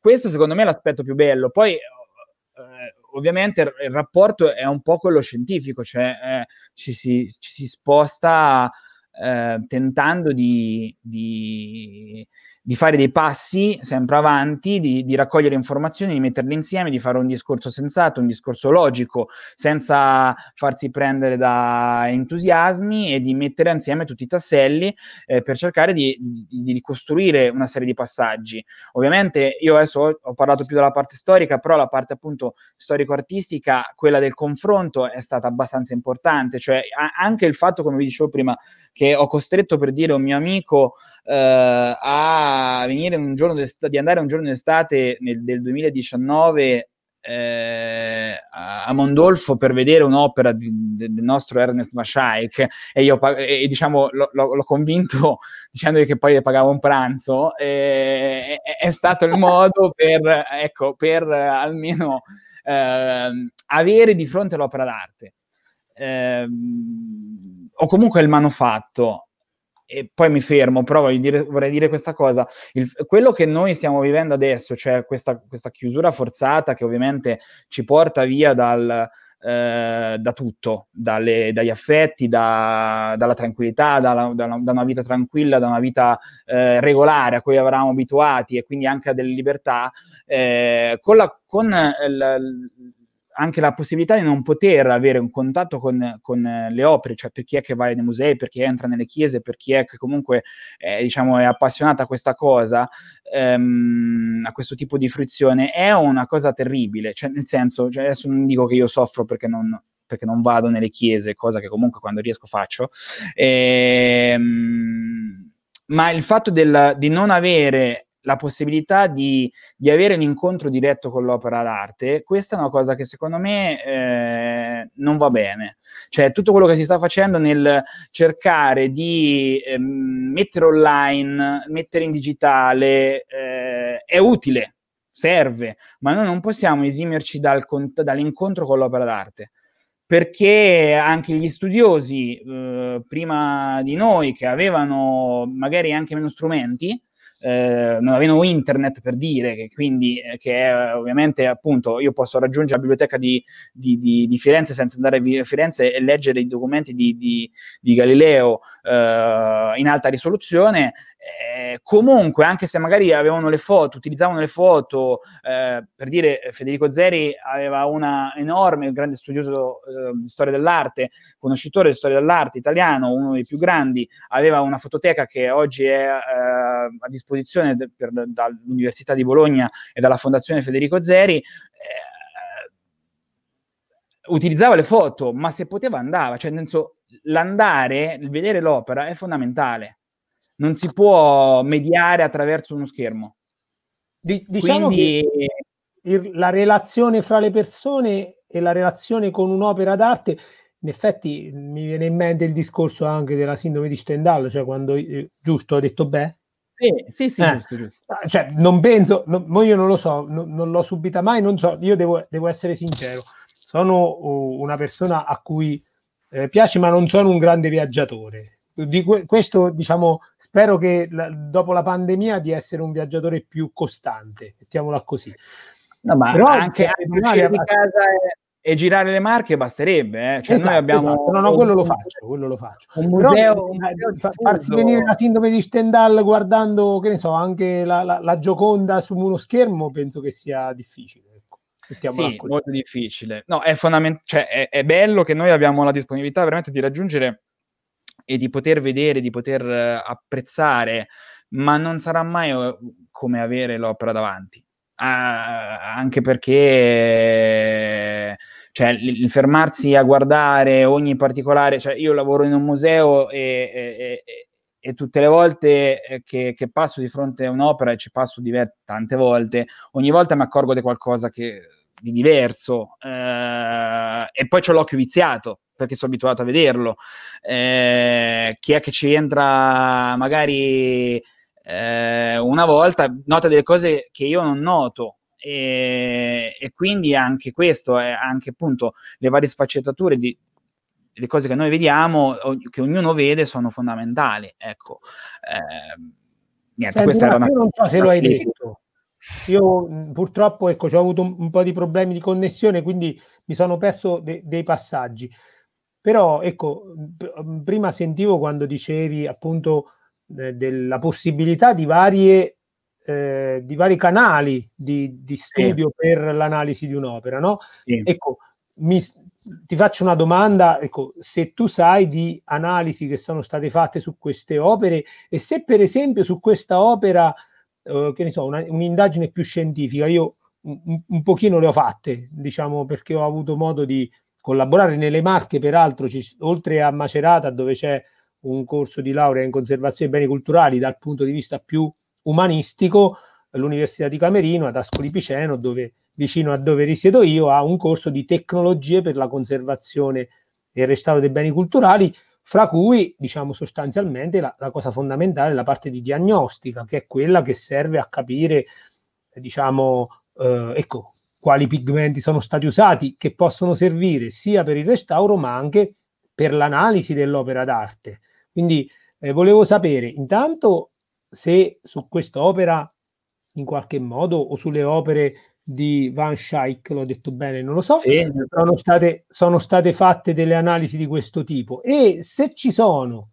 questo secondo me è l'aspetto più bello. Poi eh, ovviamente il rapporto è un po' quello scientifico, cioè eh, ci, si, ci, si, sposta eh, tentando di, di di fare dei passi sempre avanti, di, di, raccogliere informazioni, di metterle insieme, di fare un discorso sensato, un discorso logico, senza farsi prendere da entusiasmi e di mettere insieme tutti i tasselli eh, per cercare di, di, di, ricostruire una serie di passaggi. Ovviamente io adesso ho, ho, parlato più della parte storica, però la parte appunto storico-artistica, quella del confronto, è stata abbastanza importante, cioè a, anche il fatto, come vi dicevo prima, che ho costretto per dire un mio amico eh, a venire un giorno di andare un giorno d'estate nel, del 2019 eh, a Mondolfo per vedere un'opera di, de, del nostro Ernest Mashaik e io e, diciamo l'ho, l'ho, convinto dicendogli che poi pagavo un pranzo. E, è, è stato il modo per, ecco, per almeno eh, avere di fronte l'opera d'arte eh, o comunque il manufatto e poi mi fermo, però dire, vorrei dire questa cosa. Il, quello che noi stiamo vivendo adesso, cioè questa, questa chiusura forzata che ovviamente ci porta via dal, eh, da tutto, dalle, dagli affetti, da, dalla tranquillità, dalla, da, una, da, una, vita tranquilla, da una vita eh, regolare a cui eravamo abituati e quindi anche a delle libertà, eh, con, la, con il, anche la possibilità di non poter avere un contatto con, con, le opere, cioè per chi è che va nei musei, per chi entra nelle chiese, per chi è che comunque eh, diciamo, è appassionato a questa cosa, ehm, a questo tipo di fruizione, è una cosa terribile. Cioè, nel senso, cioè, adesso non dico che io soffro perché non, perché non vado nelle chiese, cosa che comunque quando riesco faccio. Ehm, ma il fatto del, di non avere la possibilità di, di, avere un incontro diretto con l'opera d'arte, questa è una cosa che secondo me eh, non va bene. Cioè, tutto quello che si sta facendo nel cercare di eh, mettere online, mettere in digitale, eh, è utile, serve, ma noi non possiamo esimerci dal, dall'incontro con l'opera d'arte perché anche gli studiosi eh, prima di noi che avevano magari anche meno strumenti eh, non avevano internet per dire, che quindi eh, che è, ovviamente appunto io posso raggiungere la biblioteca di, di, di, di, Firenze senza andare a Firenze e leggere i documenti di, Galileo eh, in alta risoluzione, comunque, anche se magari avevano le foto, utilizzavano le foto, eh, per dire Federico Zeri aveva una enorme, grande studioso eh, di storia dell'arte, conoscitore di storia dell'arte italiano, uno dei più grandi, aveva una fototeca che oggi è eh, a disposizione de, per, dall'Università di Bologna e dalla Fondazione Federico Zeri eh, utilizzava le foto, ma se poteva andava, cioè nel senso l'andare, il vedere l'opera è fondamentale non si può mediare attraverso uno schermo. Di, diciamo Quindi... che la relazione fra le persone e la relazione con un'opera d'arte, in effetti mi viene in mente il discorso anche della sindrome di Stendhal, cioè quando, eh, giusto, ho detto beh? Sì, sì, sì eh, giusto, giusto. Ah, cioè, non penso, no, io non lo so, no, non l'ho subita mai, non so, io devo, devo essere sincero, sono una persona a cui eh, piace, ma non sono un grande viaggiatore di questo diciamo spero che la, dopo la pandemia di essere un viaggiatore più costante mettiamola così no, ma Però anche, anche uscire di casa e, e, girare le marche basterebbe eh? cioè esatto, noi abbiamo esatto. no, no, quello lo faccio quello lo faccio un museo, un museo fa, farsi venire la sindrome di Stendhal guardando che ne so anche la, la, la Gioconda su uno schermo penso che sia difficile ecco. sì, molto difficile. No, è fondamentale, cioè è, è bello che noi abbiamo la disponibilità veramente di raggiungere e di poter vedere, di poter uh, apprezzare, ma non sarà mai uh, come avere l'opera davanti. Uh, anche perché cioè, il, il, fermarsi a guardare ogni particolare, cioè io lavoro in un museo e, e, e, e tutte le volte eh, che, che, passo di fronte a un'opera, e ci passo diver- tante volte, ogni volta mi accorgo di qualcosa che di diverso eh, e poi ho l'occhio viziato perché sono abituato a vederlo. Eh, chi è che ci entra magari eh, una volta, nota delle cose che io non noto. E, e quindi anche questo, è anche appunto le varie sfaccettature di, le cose che noi vediamo, che ognuno vede, sono fondamentali. Ecco, eh, niente, Senti, questa era una... Io non so se lo hai detto. Io purtroppo ecco, ho avuto un, un, po' di problemi di connessione, quindi mi sono perso de- dei passaggi. Però ecco, p- prima sentivo quando dicevi appunto eh, della possibilità di varie eh, di vari canali di, di studio sì. per l'analisi di un'opera, no? Sì. Ecco, mi, ti faccio una domanda, ecco, se tu sai di analisi che sono state fatte su queste opere e se per esempio su questa opera, eh, che ne so, una, un'indagine più scientifica, io un, un, pochino le ho fatte, diciamo, perché ho avuto modo di collaborare. Nelle Marche, peraltro, ci, oltre a Macerata, dove c'è un corso di laurea in conservazione dei beni culturali dal punto di vista più umanistico, l'Università di Camerino, ad Ascoli Piceno, dove vicino a dove risiedo io, ha un corso di tecnologie per la conservazione e il restauro dei beni culturali, fra cui, diciamo, sostanzialmente la, la cosa fondamentale è la parte di diagnostica, che è quella che serve a capire, diciamo, eh, ecco, quali pigmenti sono stati usati, che possono servire sia per il restauro, ma anche per l'analisi dell'opera d'arte. Quindi eh, volevo sapere intanto se su quest'opera in qualche modo o sulle opere di Van Schaik, l'ho detto bene, non lo so, sì. sono, state, sono state fatte delle analisi di questo tipo e se ci sono,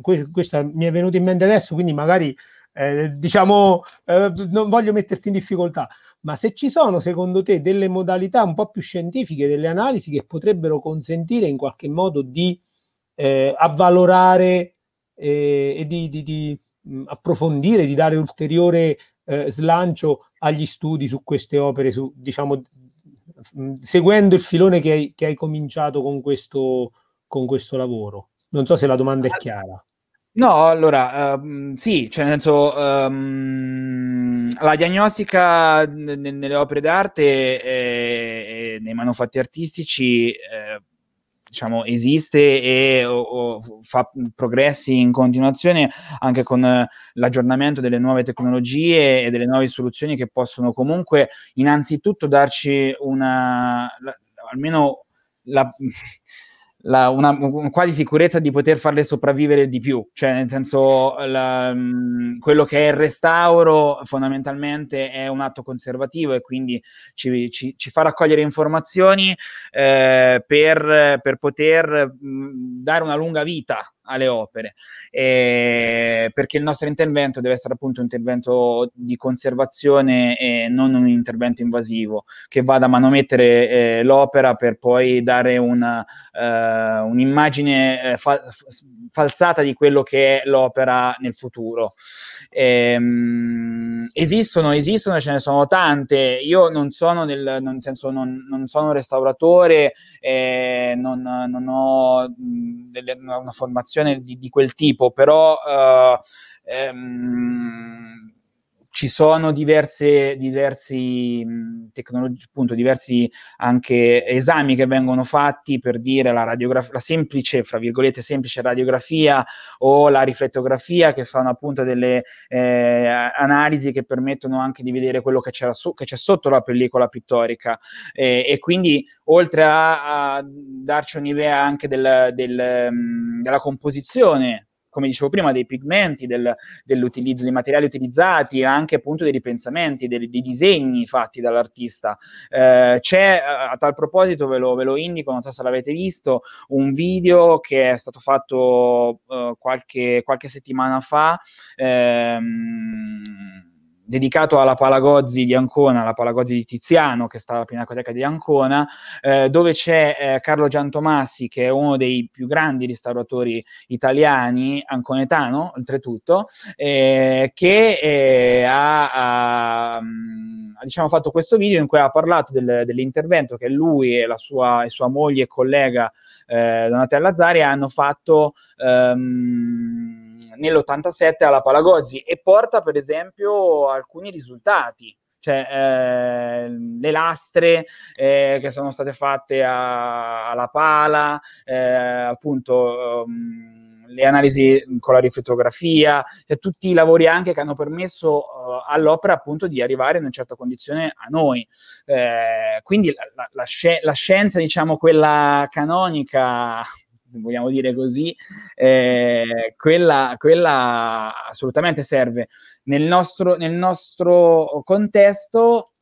questa mi è venuta in mente adesso, quindi magari eh, diciamo eh, non voglio metterti in difficoltà, ma se ci sono secondo te delle modalità un po' più scientifiche delle analisi che potrebbero consentire in qualche modo di eh, avvalorare eh, e di, di, di approfondire, di dare ulteriore eh, slancio agli studi su queste opere, su, diciamo, seguendo il filone che hai, che hai cominciato con questo, con questo lavoro? Non so se la domanda è chiara. No, allora, uh, sì, cioè nel senso, um, la diagnostica n- nelle opere d'arte e, e nei manufatti artistici eh, diciamo, esiste e o, o fa progressi in continuazione anche con eh, l'aggiornamento delle nuove tecnologie e delle nuove soluzioni che possono comunque innanzitutto darci una, la, almeno la, la, una, quasi sicurezza di poter farle sopravvivere di più, cioè nel senso la, mm, quello che è il restauro fondamentalmente è un atto conservativo e quindi ci, ci, ci fa raccogliere informazioni eh, per, per, poter mh, mm, dare una lunga vita alle opere, eh, perché il nostro intervento deve essere appunto un intervento di conservazione e non un intervento invasivo che vada a manomettere eh, l'opera per poi dare una, eh, un'immagine eh, fa- falsata di quello che è l'opera nel futuro. Ehm, esistono, esistono, ce ne sono tante. Io non sono nel, nel senso, non, non sono un restauratore, eh, non, non, ho mh, delle, una formazione di, di, quel tipo, però uh, ehm, ci sono diverse, diversi tecnologie, appunto, diversi anche esami che vengono fatti per dire la radiografia, la semplice, fra virgolette, semplice radiografia o la riflettografia, che sono appunto delle eh, analisi che permettono anche di vedere quello che, su, che c'è sotto la pellicola pittorica. Eh, e quindi, oltre a, a darci un'idea anche del, del, della composizione come dicevo prima, dei pigmenti, del, dell'utilizzo dei materiali utilizzati, anche appunto dei ripensamenti, dei, dei disegni fatti dall'artista. Eh, c'è a tal proposito, ve lo, ve lo, indico, non so se l'avete visto, un video che è stato fatto uh, qualche, qualche, settimana fa. Ehm, dedicato alla Palagozzi di Ancona, la Palagozzi di Tiziano, che sta alla Pinacoteca di Ancona, eh, dove c'è eh, Carlo Giantomassi, che è uno dei più grandi restauratori italiani, anconetano oltretutto, eh, che eh, ha, ha diciamo, fatto questo video in cui ha parlato del, dell'intervento che lui e la sua, e sua moglie e collega eh, Donatella Zari hanno fatto ehm, nell'87 alla Palagozzi e porta per esempio alcuni risultati cioè eh, le lastre eh, che sono state fatte a, alla pala, eh, appunto um, le analisi con la riflettografia, cioè tutti i lavori anche che hanno permesso uh, all'opera appunto di arrivare in una certa condizione a noi. Eh, quindi la, la, la, sci- la scienza, diciamo quella canonica, se vogliamo dire così, eh, quella, quella, assolutamente serve. Nel nostro, nel nostro contesto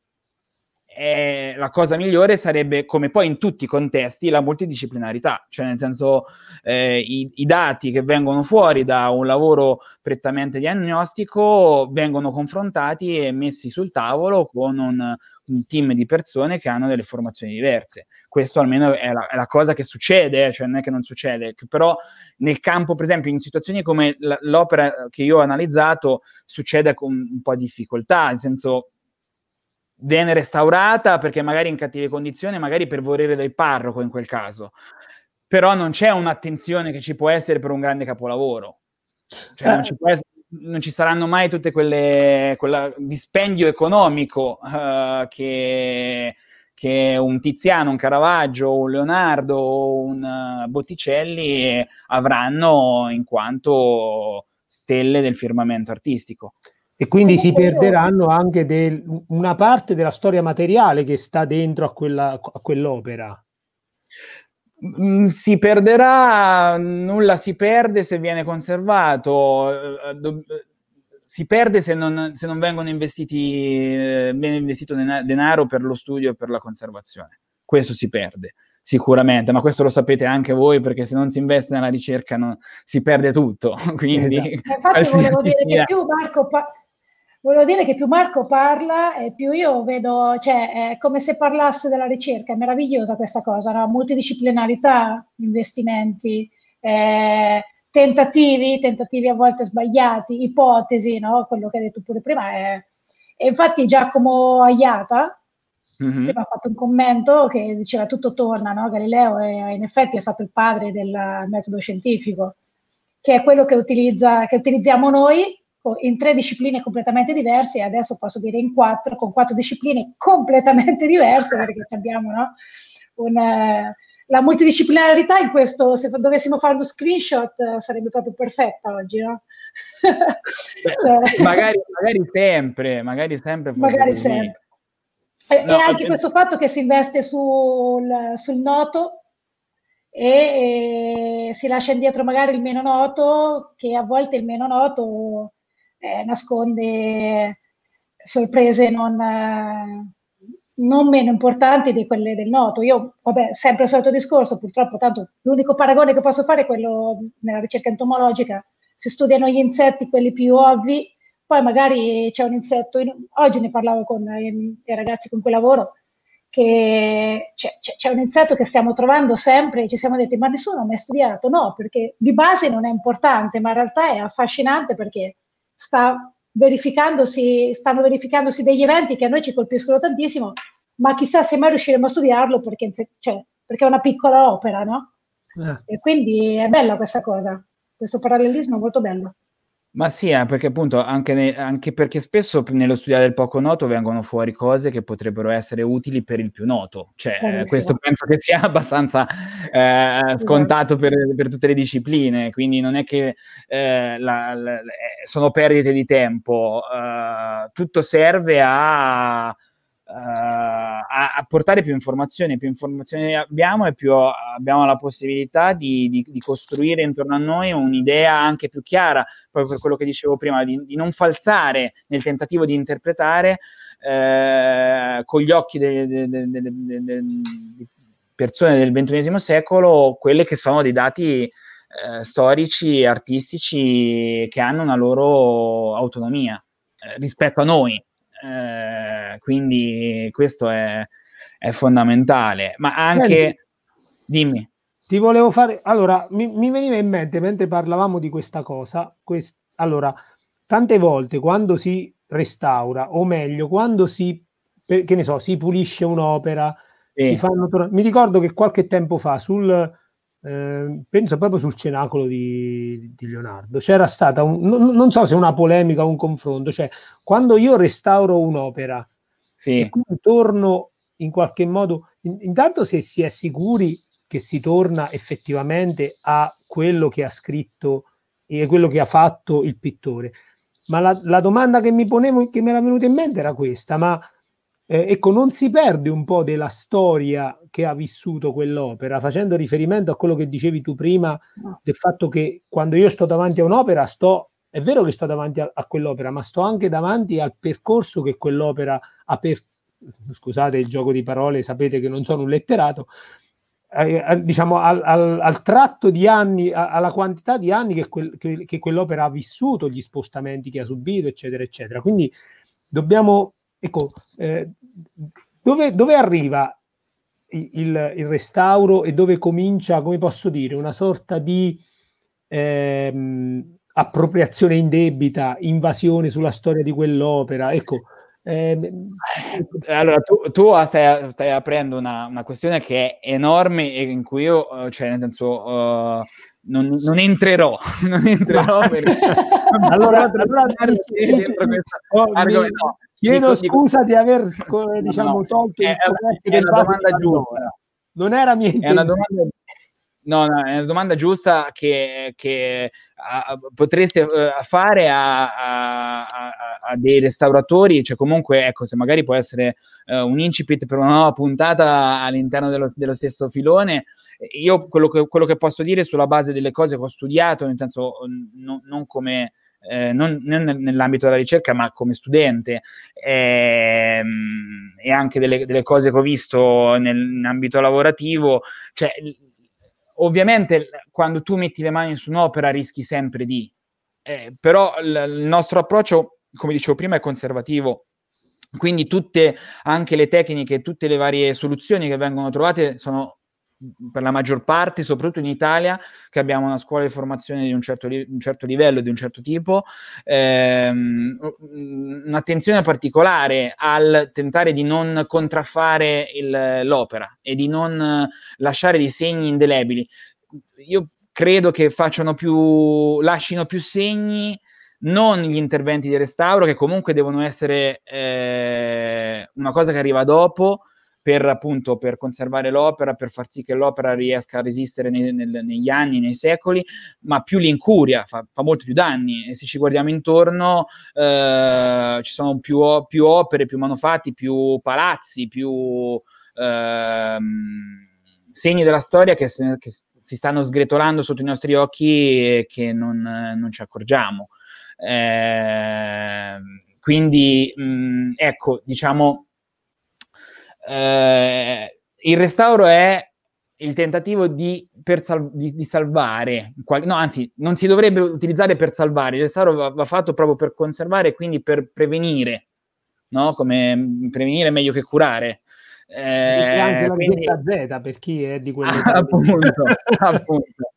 eh, la cosa migliore sarebbe, come poi in tutti i contesti, la multidisciplinarità, cioè nel senso eh, i, i, dati che vengono fuori da un lavoro prettamente diagnostico vengono confrontati e messi sul tavolo con un, un team di persone che hanno delle formazioni diverse. Questo almeno è la, è la cosa che succede, cioè non è che non succede, che però nel campo, per esempio, in situazioni come l'opera che io ho analizzato, succede con un po' di difficoltà, nel senso viene restaurata perché magari in cattive condizioni, magari per volere del parroco in quel caso. Però non c'è un'attenzione che ci può essere per un grande capolavoro. Cioè, non, ci essere, non, ci saranno mai tutte quelle quel dispendio economico uh, che, che, un Tiziano, un Caravaggio, un Leonardo, un uh, Botticelli avranno in quanto stelle del firmamento artistico. E quindi si perderanno anche del, una parte della storia materiale che sta dentro a, quella, a quell'opera. Mm, si perderà, nulla si perde se viene conservato, eh, si perde se non, se non vengono investiti, eh, viene investito denaro per lo studio e per la conservazione. Questo si perde sicuramente, ma questo lo sapete anche voi perché se non si investe nella ricerca non, si perde tutto. Quindi, esatto. Infatti volevo dire che più Marco, pa- volevo dire che più Marco parla e più io vedo, cioè è come se parlasse della ricerca, è meravigliosa questa cosa, no? multidisciplinarità, investimenti, eh, tentativi, tentativi a volte sbagliati, ipotesi, no? quello che hai detto pure prima. È... E infatti Giacomo Aiata, mm-hmm. prima ha fatto un commento che diceva tutto torna, no? Galileo è, in effetti è stato il padre del metodo scientifico, che è quello che, utilizza, che utilizziamo noi in tre discipline completamente diverse e adesso posso dire in quattro, con quattro discipline completamente diverse perché abbiamo no? una, la multidisciplinarità in questo, se dovessimo fare uno screenshot sarebbe proprio perfetta oggi, no? Beh, cioè, magari, magari, sempre, magari sempre. Magari sempre. E, no, e anche oggi... questo fatto che si investe sul, sul noto e, e, si lascia indietro magari il meno noto, che a volte il meno noto eh, nasconde sorprese non, eh, non, meno importanti di quelle del noto. Io, vabbè, sempre il solito discorso, purtroppo tanto l'unico paragone che posso fare è quello nella ricerca entomologica, si studiano gli insetti, quelli più ovvi, poi magari c'è un insetto, in, oggi ne parlavo con i, i ragazzi con cui lavoro, che c'è, c'è, c'è, un insetto che stiamo trovando sempre e ci siamo detti ma nessuno ha mai studiato, no, perché di base non è importante, ma in realtà è affascinante perché sta verificandosi, stanno verificandosi degli eventi che a noi ci colpiscono tantissimo, ma chissà se mai riusciremo a studiarlo perché, cioè, perché è una piccola opera, no? Eh. E quindi è bella questa cosa, questo parallelismo è molto bello. Ma sì, eh, perché appunto anche, ne, anche, perché spesso nello studiare il poco noto vengono fuori cose che potrebbero essere utili per il più noto. Cioè, eh, questo penso che sia abbastanza eh, scontato per, per, tutte le discipline, quindi non è che eh, la, la, sono perdite di tempo, uh, tutto serve a a, a, portare più informazioni, più informazioni abbiamo e più abbiamo la possibilità di, di, di, costruire intorno a noi un'idea anche più chiara, proprio per quello che dicevo prima, di, di non falsare nel tentativo di interpretare eh, con gli occhi delle de, de, de, persone del XXI secolo quelle che sono dei dati eh, storici, artistici che hanno una loro autonomia eh, rispetto a noi. Eh, quindi questo è, è, fondamentale. Ma anche, Senti, dimmi. Ti volevo fare, allora, mi, mi, veniva in mente mentre parlavamo di questa cosa, quest, allora, tante volte quando si restaura, o meglio, quando si, che ne so, si pulisce un'opera, sì. si fanno, mi ricordo che qualche tempo fa sul Ehm, penso proprio sul cenacolo di, di Leonardo. C'era stata, un, non, non, so se una polemica o un confronto, cioè quando io restauro un'opera, Sì. E quindi torno in qualche modo, in, intanto se si è sicuri che si torna effettivamente a quello che ha scritto e quello che ha fatto il pittore. Ma la, la domanda che mi ponevo, che mi era venuta in mente era questa, ma eh, ecco, non si perde un po' della storia che ha vissuto quell'opera, facendo riferimento a quello che dicevi tu prima, del fatto che quando io sto davanti a un'opera, sto, è vero che sto davanti a, a quell'opera, ma sto anche davanti al percorso che quell'opera ha per, scusate il gioco di parole, sapete che non sono un letterato, eh, diciamo al, al, al, tratto di anni, alla quantità di anni che, quel, che, che, quell'opera ha vissuto, gli spostamenti che ha subito, eccetera, eccetera. Quindi dobbiamo, ecco, eh, dove, dove, arriva il, il, restauro e dove comincia, come posso dire, una sorta di ehm, appropriazione indebita, invasione sulla storia di quell'opera. Ecco, eh, allora, tu, tu stai, stai, aprendo una, una, questione che è enorme e in cui io, eh, cioè, nel senso, uh, non, non, entrerò, non entrerò per... allora, allora oh, no, chiedo dico, scusa dico, di aver diciamo, no, tolto è, il è, è una domanda giusta. Non era mia intenzione. È una domanda No, no, è una domanda giusta che, che uh, potreste uh, fare a, a, a, a, dei restauratori, cioè comunque, ecco, se magari può essere uh, un incipit per una nuova puntata all'interno dello, dello stesso filone, io quello che, quello che, posso dire sulla base delle cose che ho studiato, nel senso no, non come... Eh, non, non, nell'ambito della ricerca, ma come studente, ehm, e anche delle, delle, cose che ho visto nell'ambito lavorativo, cioè Ovviamente quando tu metti le mani su un'opera rischi sempre di, eh, però l- il nostro approccio, come dicevo prima, è conservativo. Quindi tutte anche le tecniche, tutte le varie soluzioni che vengono trovate sono per la maggior parte, soprattutto in Italia, che abbiamo una scuola di formazione di un certo, li- un certo livello, di un certo tipo, ehm, un'attenzione particolare al tentare di non contraffare il, l'opera e di non lasciare dei segni indelebili. Io credo che facciano più, lasciano più segni non gli interventi di restauro, che comunque devono essere eh, una cosa che arriva dopo, per appunto per conservare l'opera, per far sì che l'opera riesca a resistere nei, nel, negli anni, nei secoli, ma più l'incuria fa, fa molto più danni e se ci guardiamo intorno eh, ci sono più, più, opere, più manufatti, più palazzi, più eh, segni della storia che, che, si stanno sgretolando sotto i nostri occhi e che non, non ci accorgiamo. Eh, quindi mh, ecco, diciamo eh, il restauro è il tentativo di, sal- di, di salvare, no, anzi, non si dovrebbe utilizzare per salvare, il restauro va, va fatto proprio per conservare, quindi per prevenire, no? Come prevenire è meglio che curare. Eh, anche la quindi... Z per chi è di quelle appunto, appunto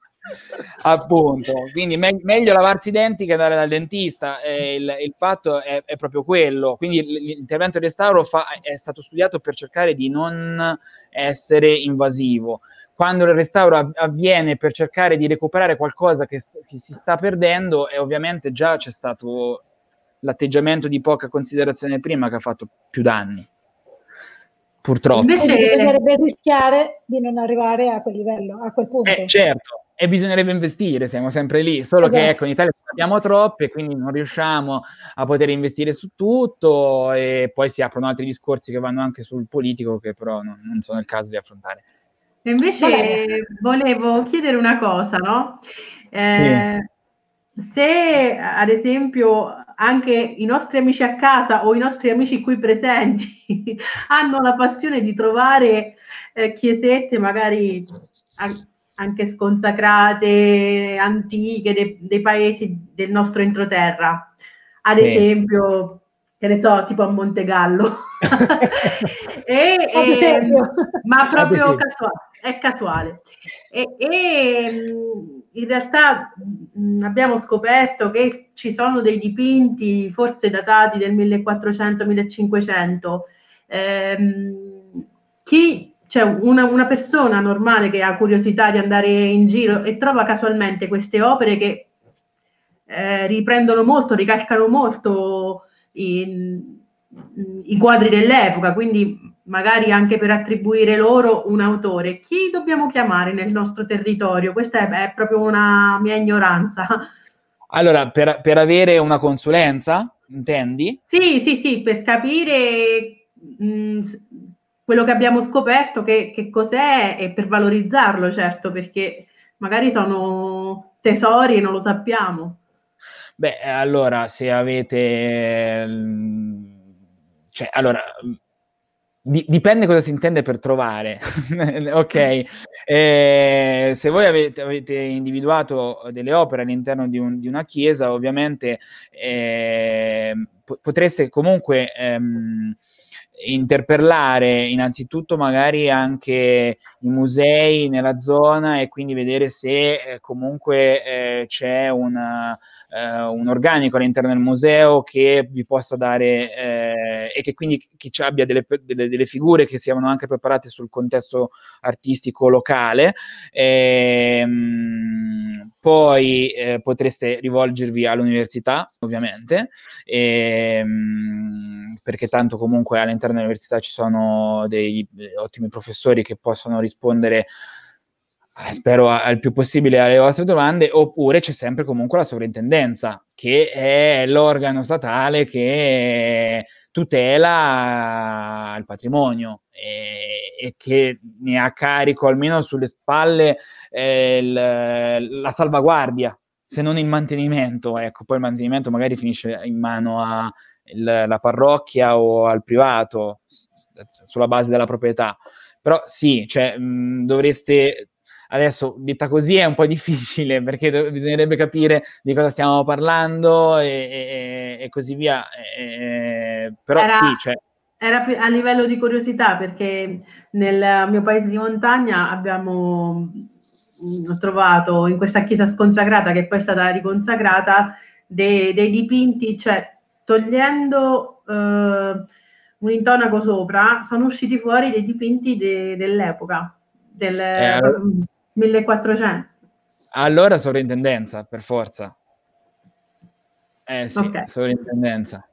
appunto. Quindi me- meglio lavarsi i denti che andare dal dentista. Eh, il, il, fatto è, è, proprio quello. Quindi l'intervento di restauro fa- è stato studiato per cercare di non essere invasivo. Quando il restauro avviene per cercare di recuperare qualcosa che, st- che si sta perdendo e ovviamente già c'è stato l'atteggiamento di poca considerazione prima che ha fatto più danni. Purtroppo. Invece bisognerebbe rischiare di non arrivare a quel livello, a quel punto. Eh, certo, e bisognerebbe investire, siamo sempre lì, solo esatto. che ecco, in Italia abbiamo troppe, quindi non riusciamo a poter investire su tutto e poi si aprono altri discorsi che vanno anche sul politico che però non, non sono il caso di affrontare. E invece volevo chiedere una cosa, no? Eh, sì. Se ad esempio anche i nostri amici a casa o i nostri amici qui presenti hanno la passione di trovare eh, chiesette magari anche sconsacrate, antiche, dei, dei paesi del nostro entroterra. Ad sì. esempio, che ne so, tipo a Montegallo. e, e, ma proprio casuale, è casuale. E, e in realtà mh, abbiamo scoperto che ci sono dei dipinti, forse datati del 1400-1500. Ehm, chi cioè una, una, persona normale che ha curiosità di andare in giro e trova casualmente queste opere che eh, riprendono molto, ricalcano molto in, i quadri dell'epoca, quindi magari anche per attribuire loro un autore. Chi dobbiamo chiamare nel nostro territorio? Questa è, è proprio una mia ignoranza. Allora, per, per, avere una consulenza, intendi? Sì, sì, sì, per capire mh, quello che abbiamo scoperto, che, che cos'è e per valorizzarlo, certo, perché magari sono tesori e non lo sappiamo. Beh, allora, se avete... Cioè, allora, di, dipende cosa si intende per trovare. ok, eh, se voi avete, avete, individuato delle opere all'interno di, un, di una chiesa, ovviamente eh, potreste comunque ehm, interpellare innanzitutto magari anche i musei nella zona e quindi vedere se eh, comunque eh, c'è una eh, un organico all'interno del museo che vi possa dare eh, e che quindi che ci abbia delle, delle, delle, figure che siano anche preparate sul contesto artistico locale. Ehm, poi eh, potreste rivolgervi all'università, ovviamente, ehm, perché tanto comunque all'interno dell'università ci sono dei ottimi professori che possono rispondere eh, spero al più possibile alle vostre domande, oppure c'è sempre comunque la sovrintendenza, che è l'organo statale che tutela il patrimonio e, e che ne ha carico almeno sulle spalle eh, il, la salvaguardia, se non il mantenimento. Ecco, poi il mantenimento magari finisce in mano alla parrocchia o al privato sulla base della proprietà. Però sì, cioè, mh, dovreste Adesso, detta così, è un po' difficile perché do- bisognerebbe capire di cosa stiamo parlando e, e, e così via. E, però era, sì, cioè... Era a livello di curiosità perché nel mio paese di montagna abbiamo ho trovato in questa chiesa sconsacrata che poi è stata riconsacrata dei, dei dipinti, cioè togliendo eh, un intonaco sopra, sono usciti fuori dei dipinti de, dell'epoca. Del, eh, 1400. Allora sovrintendenza, per forza. Eh sì, okay. sovrintendenza.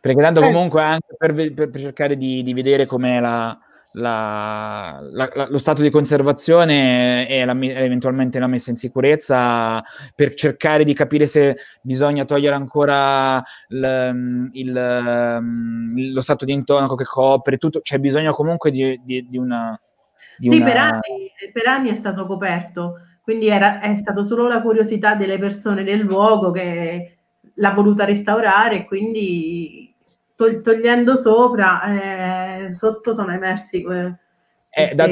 Perché tanto eh. comunque anche per, per, per cercare di, di vedere com'è la, la, la, lo stato di conservazione e la, eventualmente la messa in sicurezza per cercare di capire se bisogna togliere ancora il, il, lo stato di intonaco che copre tutto, c'è bisogno comunque di, di, di una sì, una... per, anni, per, anni, è stato coperto, quindi era, è stato solo la curiosità delle persone del luogo che l'ha voluta restaurare quindi tog- togliendo sopra, eh, sotto sono emersi que- eh, da,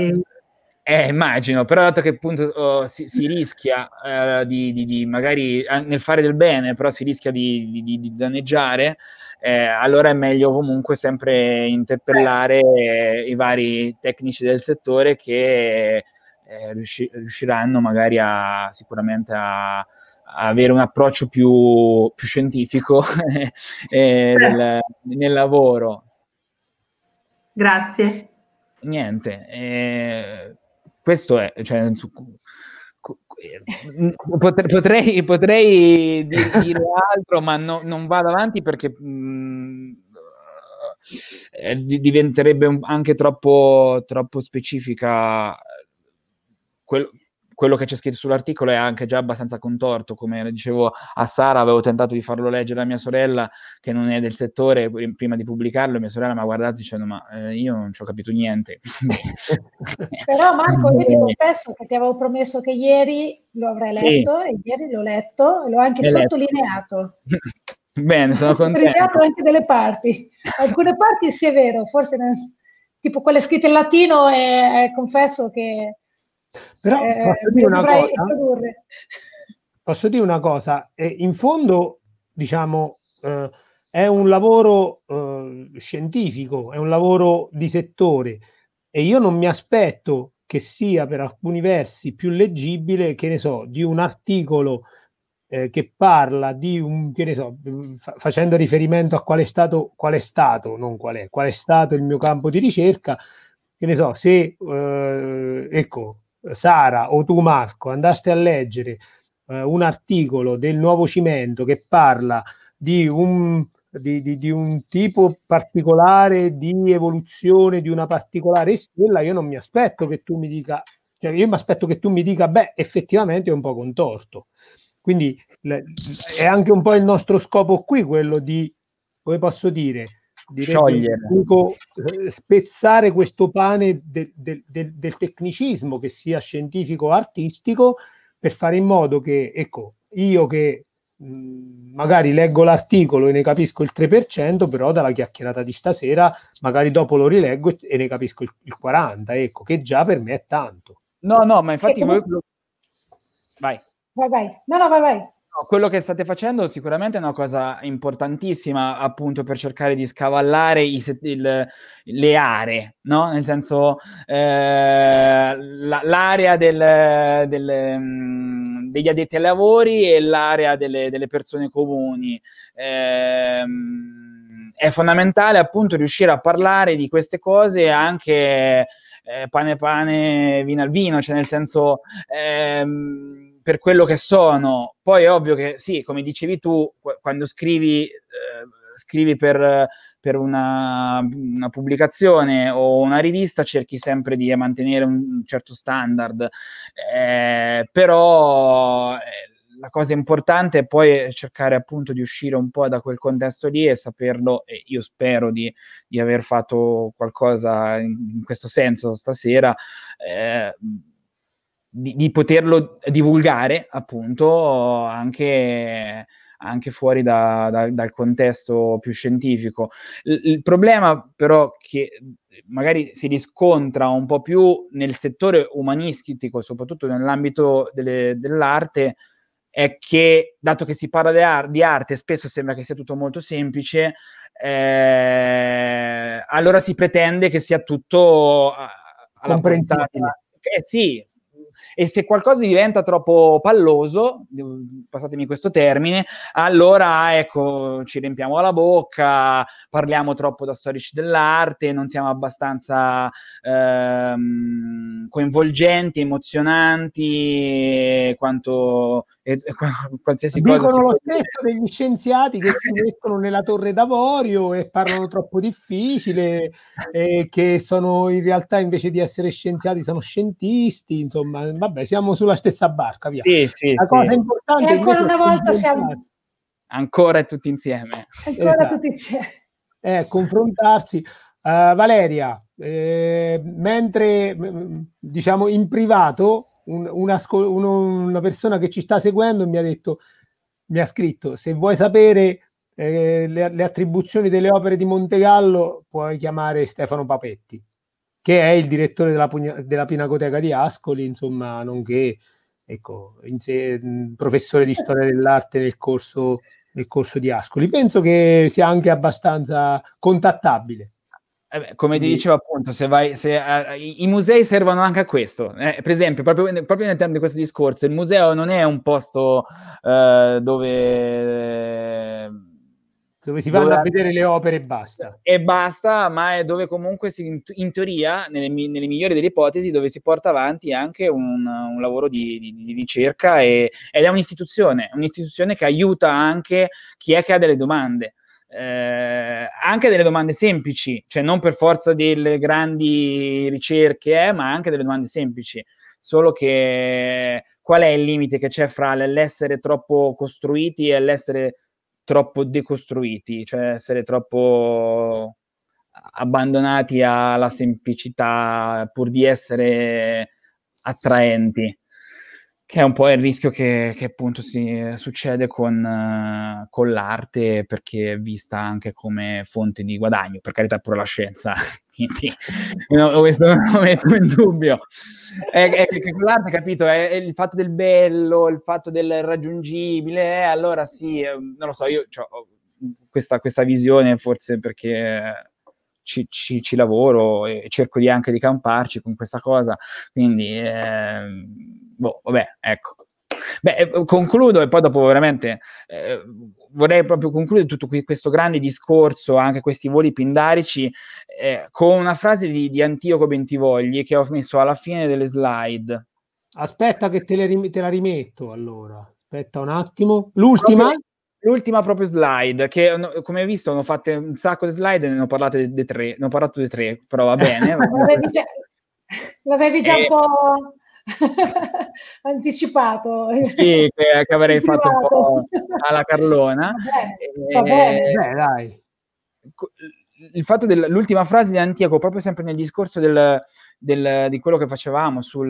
eh, immagino, però dato che appunto oh, si, si, rischia eh, di, di, di, magari nel fare del bene, però si rischia di, di danneggiare, eh, allora è meglio comunque sempre interpellare eh, i vari tecnici del settore che eh, riusci- riusciranno magari a sicuramente a avere un approccio più, più scientifico eh, nel, nel, lavoro. Grazie. Niente, eh, questo è, cioè, potrei, potrei dire altro, ma no, non vado avanti perché mh, mm, eh, diventerebbe anche troppo, troppo specifica. Quello, quello che c'è scritto sull'articolo è anche già abbastanza contorto, come dicevo a Sara, avevo tentato di farlo leggere a mia sorella che non è del settore prima di pubblicarlo, mia sorella mi ha guardato dicendo ma eh, io non ci ho capito niente. Però Marco, io ti confesso che ti avevo promesso che ieri lo avrei letto sì. e ieri l'ho letto e l'ho anche L'hai sottolineato. Bene, sono contento. Ho sottolineato anche delle parti. Alcune parti sì è vero, forse ne, tipo quelle scritte in latino e confesso che però eh, posso, dire una cosa, posso dire una cosa, eh, in fondo diciamo eh, è un lavoro eh, scientifico, è un lavoro di settore e io non mi aspetto che sia per alcuni versi più leggibile, che ne so, di un articolo eh, che parla di un, che ne so, fa- facendo riferimento a qual è stato, qual è stato, non qual è, qual è stato il mio campo di ricerca, che ne so, se, eh, ecco, Sara o tu Marco andaste a leggere eh, un articolo del nuovo cimento che parla di un di, di, di, un tipo particolare di evoluzione di una particolare stella, io non mi aspetto che tu mi dica, cioè io mi aspetto che tu mi dica, beh, effettivamente è un po' contorto. Quindi è anche un po' il nostro scopo qui, quello di, come posso dire, sciogliere, dico, eh, spezzare questo pane de, de, de, del tecnicismo, che sia scientifico o artistico, per fare in modo che, ecco, io che mh, magari leggo l'articolo e ne capisco il 3%, però dalla chiacchierata di stasera magari dopo lo rileggo e, e ne capisco il, il 40%, ecco, che già per me è tanto. No, no, ma infatti... Voi... Vai. Vai, vai. No, no, vai, vai quello che state facendo sicuramente è una cosa importantissima appunto per cercare di scavallare i, il, le aree, no? Nel senso eh, la, l'area del, del, mm, degli addetti ai lavori e l'area delle, delle persone comuni. Eh, è fondamentale appunto riuscire a parlare di queste cose anche eh, pane pane, vino al vino, cioè nel senso... Ehm, per quello che sono. Poi è ovvio che sì, come dicevi tu, quando scrivi, eh, scrivi per, per una, una, pubblicazione o una rivista, cerchi sempre di mantenere un certo standard, eh, però eh, la cosa importante è poi cercare appunto di uscire un po' da quel contesto lì e saperlo, e io spero di, di aver fatto qualcosa in, in questo senso stasera. Eh, di, di, poterlo divulgare appunto anche, anche fuori da, da, dal contesto più scientifico. Il, il, problema però che magari si riscontra un po' più nel settore umanistico, soprattutto nell'ambito delle, dell'arte, è che dato che si parla di, ar- di, arte, spesso sembra che sia tutto molto semplice, eh, allora si pretende che sia tutto alla portata. Eh, sì, e se qualcosa diventa troppo palloso, passatemi questo termine, allora ecco, ci riempiamo la bocca, parliamo troppo da storici dell'arte, non siamo abbastanza ehm, coinvolgenti, emozionanti, quanto e, qualsiasi Dicono cosa. Dicono lo stesso degli scienziati che si mettono nella torre d'avorio e parlano troppo difficile, e che sono in realtà invece di essere scienziati sono scientisti, insomma, vabbè, siamo sulla stessa barca, via. Sì, sì, La cosa importante e ancora una volta siamo ancora tutti insieme. Ancora esatto. tutti insieme. Eh, confrontarsi. Uh, Valeria, eh, mentre diciamo in privato un, una, uno, una, persona che ci sta seguendo mi ha detto, mi ha scritto, se vuoi sapere eh, le, le, attribuzioni delle opere di Montegallo, puoi chiamare Stefano Papetti, che è il direttore della, della Pinacoteca di Ascoli, insomma, nonché ecco, se, professore di storia dell'arte nel corso, nel corso di Ascoli. Penso che sia anche abbastanza contattabile. Eh come ti dicevo appunto, se vai, se, uh, i, i, musei servono anche a questo. Eh, per esempio, proprio, proprio nel termine di questo discorso, il museo non è un posto uh, dove dove si vanno dove... a vedere le opere e basta. E basta, ma è dove comunque si, in teoria, nelle, nelle, migliori delle ipotesi, dove si porta avanti anche un, un lavoro di, di, di ricerca e, ed è un'istituzione, un'istituzione che aiuta anche chi è che ha delle domande eh, anche delle domande semplici, cioè non per forza delle grandi ricerche, eh, ma anche delle domande semplici. Solo che qual è il limite che c'è fra l'essere troppo costruiti e l'essere troppo decostruiti, cioè essere troppo abbandonati alla semplicità pur di essere attraenti che è un po' il rischio che, che appunto si succede con, uh, con, l'arte perché è vista anche come fonte di guadagno, per carità pure la scienza, quindi no, questo non lo metto in dubbio. È, è, è l'arte, capito, è, è, il fatto del bello, il fatto del raggiungibile, eh, allora sì, eh, non lo so, io ho questa, questa visione forse perché ci, ci, ci, lavoro e cerco di anche di camparci con questa cosa, quindi... Eh, boh, vabbè, ecco. Beh, eh, concludo e poi dopo veramente eh, vorrei proprio concludere tutto questo grande discorso, anche questi voli pindarici, eh, con una frase di, di Antioco Bentivogli che ho messo alla fine delle slide. Aspetta che te, le, te la rimetto allora. Aspetta un attimo. L'ultima? Proprio, l'ultima proprio slide, che come hai visto hanno fatto un sacco di slide e ne ho parlato di tre, ne ho parlato di tre, però va bene. l'avevi, già, l'avevi già, un po' anticipato. Sì, che, che avrei fatto un po' alla Carlona. Va bene, va bene. Beh, dai il fatto dell'ultima frase di Antioco, proprio sempre nel discorso del, del, di quello che facevamo su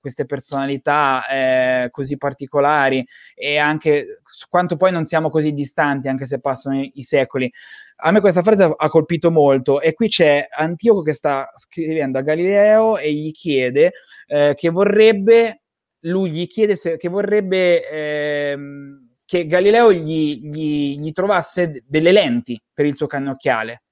queste personalità eh, così particolari e anche su quanto poi non siamo così distanti, anche se passano i, i, secoli. A me questa frase ha colpito molto e qui c'è Antioco che sta scrivendo a Galileo e gli chiede eh, che vorrebbe, lui gli chiede se, che vorrebbe... Eh, che Galileo gli, gli, gli trovasse delle lenti per il suo cannocchiale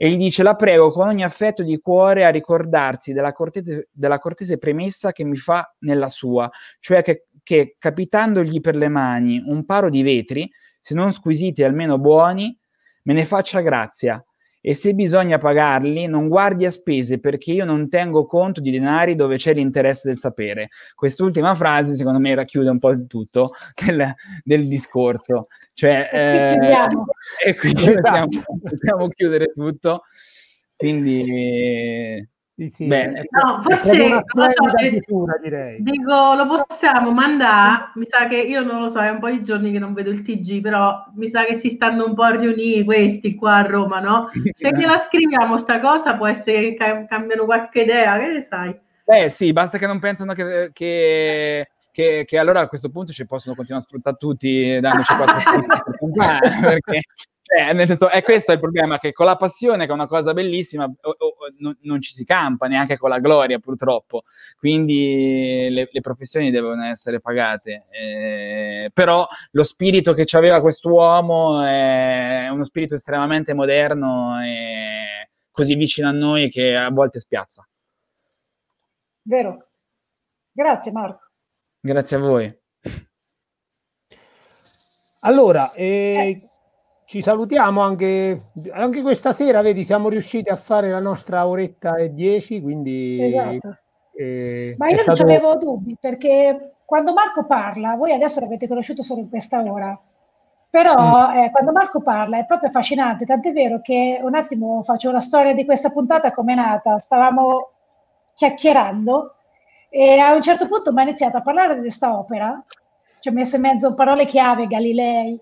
e gli dice la prego con ogni affetto di cuore a ricordarsi della cortese, della cortese premessa che mi fa nella sua, cioè che, che capitandogli per le mani un paro di vetri, se non squisiti almeno buoni, me ne faccia grazia e se bisogna pagarli non guardi a spese perché io non tengo conto di denari dove c'è l'interesse del sapere. Quest'ultima frase secondo me racchiude un po' il tutto del, del discorso. Cioè, eh, e quindi possiamo, possiamo chiudere tutto. Quindi sì, sì. Bene. No, forse lo so, chiusura, direi. Dico, lo possiamo mandare. Mi sa che io non lo so, è un po' di giorni che non vedo il TG, però mi sa che si stanno un po' a riunire questi qua a Roma, no? Se gliela scriviamo sta cosa, può essere che cambiano qualche idea, che ne sai? Beh, sì, basta che non pensano che, che... Che, che, allora a questo punto ci possono continuare a sfruttare tutti dandoci quattro perché cioè, nel senso, è questo il problema, che con la passione, che è una cosa bellissima, o, o, non, non, ci si campa neanche con la gloria, purtroppo. Quindi le, le professioni devono essere pagate. Eh, però lo spirito che aveva quest'uomo è uno spirito estremamente moderno e così vicino a noi che a volte spiazza. Vero. Grazie Marco. Grazie a voi. Allora, eh, eh ci salutiamo anche, anche, questa sera, vedi, siamo riusciti a fare la nostra oretta e dieci, quindi... Esatto. Eh, Ma io non stato... avevo dubbi, perché quando Marco parla, voi adesso l'avete conosciuto solo in questa ora, però mm. eh, quando Marco parla è proprio affascinante, tant'è vero che un attimo faccio la storia di questa puntata come è nata, stavamo chiacchierando e a un certo punto mi ha iniziato a parlare di questa opera, ci ho messo in mezzo parole chiave, Galilei,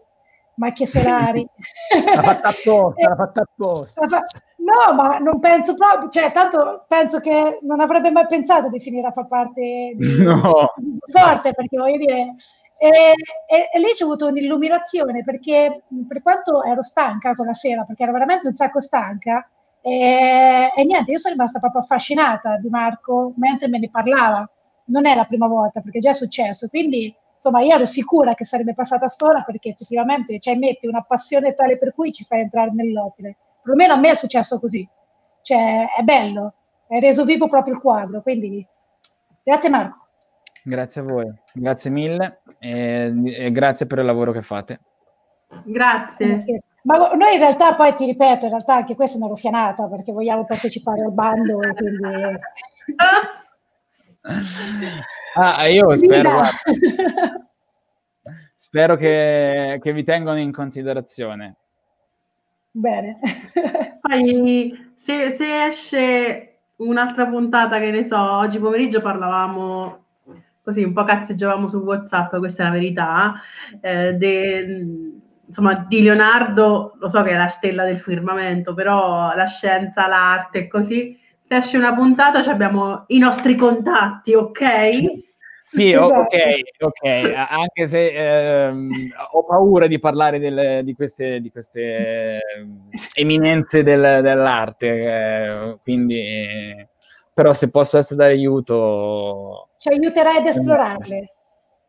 macchie solari. l'ha fatta apposta, l'ha fatta apposta. No, ma non penso proprio, cioè, tanto penso che non avrebbe mai pensato di finire a far parte di, no. di forte, perché voglio dire, e, e, e, lì c'è avuto un'illuminazione, perché per quanto ero stanca quella sera, perché ero veramente un sacco stanca, e, e niente, io sono rimasta proprio affascinata di Marco mentre me ne parlava. Non è la prima volta, perché già è successo, quindi insomma io ero sicura che sarebbe passata storia perché effettivamente cioè, metti una passione tale per cui ci fai entrare nell'opera. Perlomeno a me è successo così. Cioè, è bello, è reso vivo proprio il quadro. Quindi, grazie Marco. Grazie a voi, grazie mille e, e grazie per il lavoro che fate. Grazie. Ma noi in realtà poi ti ripeto, in realtà anche questa è una ruffianata perché vogliamo partecipare al bando e quindi... Ah, io spero, spero che, che, vi tengano in considerazione. Bene. Poi, se, se, esce un'altra puntata, che ne so, oggi pomeriggio parlavamo così, un po' cazzeggiavamo su WhatsApp, questa è la verità, eh, de, insomma, di Leonardo, lo so che è la stella del firmamento, però la scienza, l'arte e così, se esce una puntata abbiamo i nostri contatti, ok? Sì, esatto. ok, ok, anche se ehm, ho paura di parlare del, di, queste, di queste eminenze del, dell'arte, eh, quindi però se posso essere d'aiuto... Ci aiuterai ad esplorarle.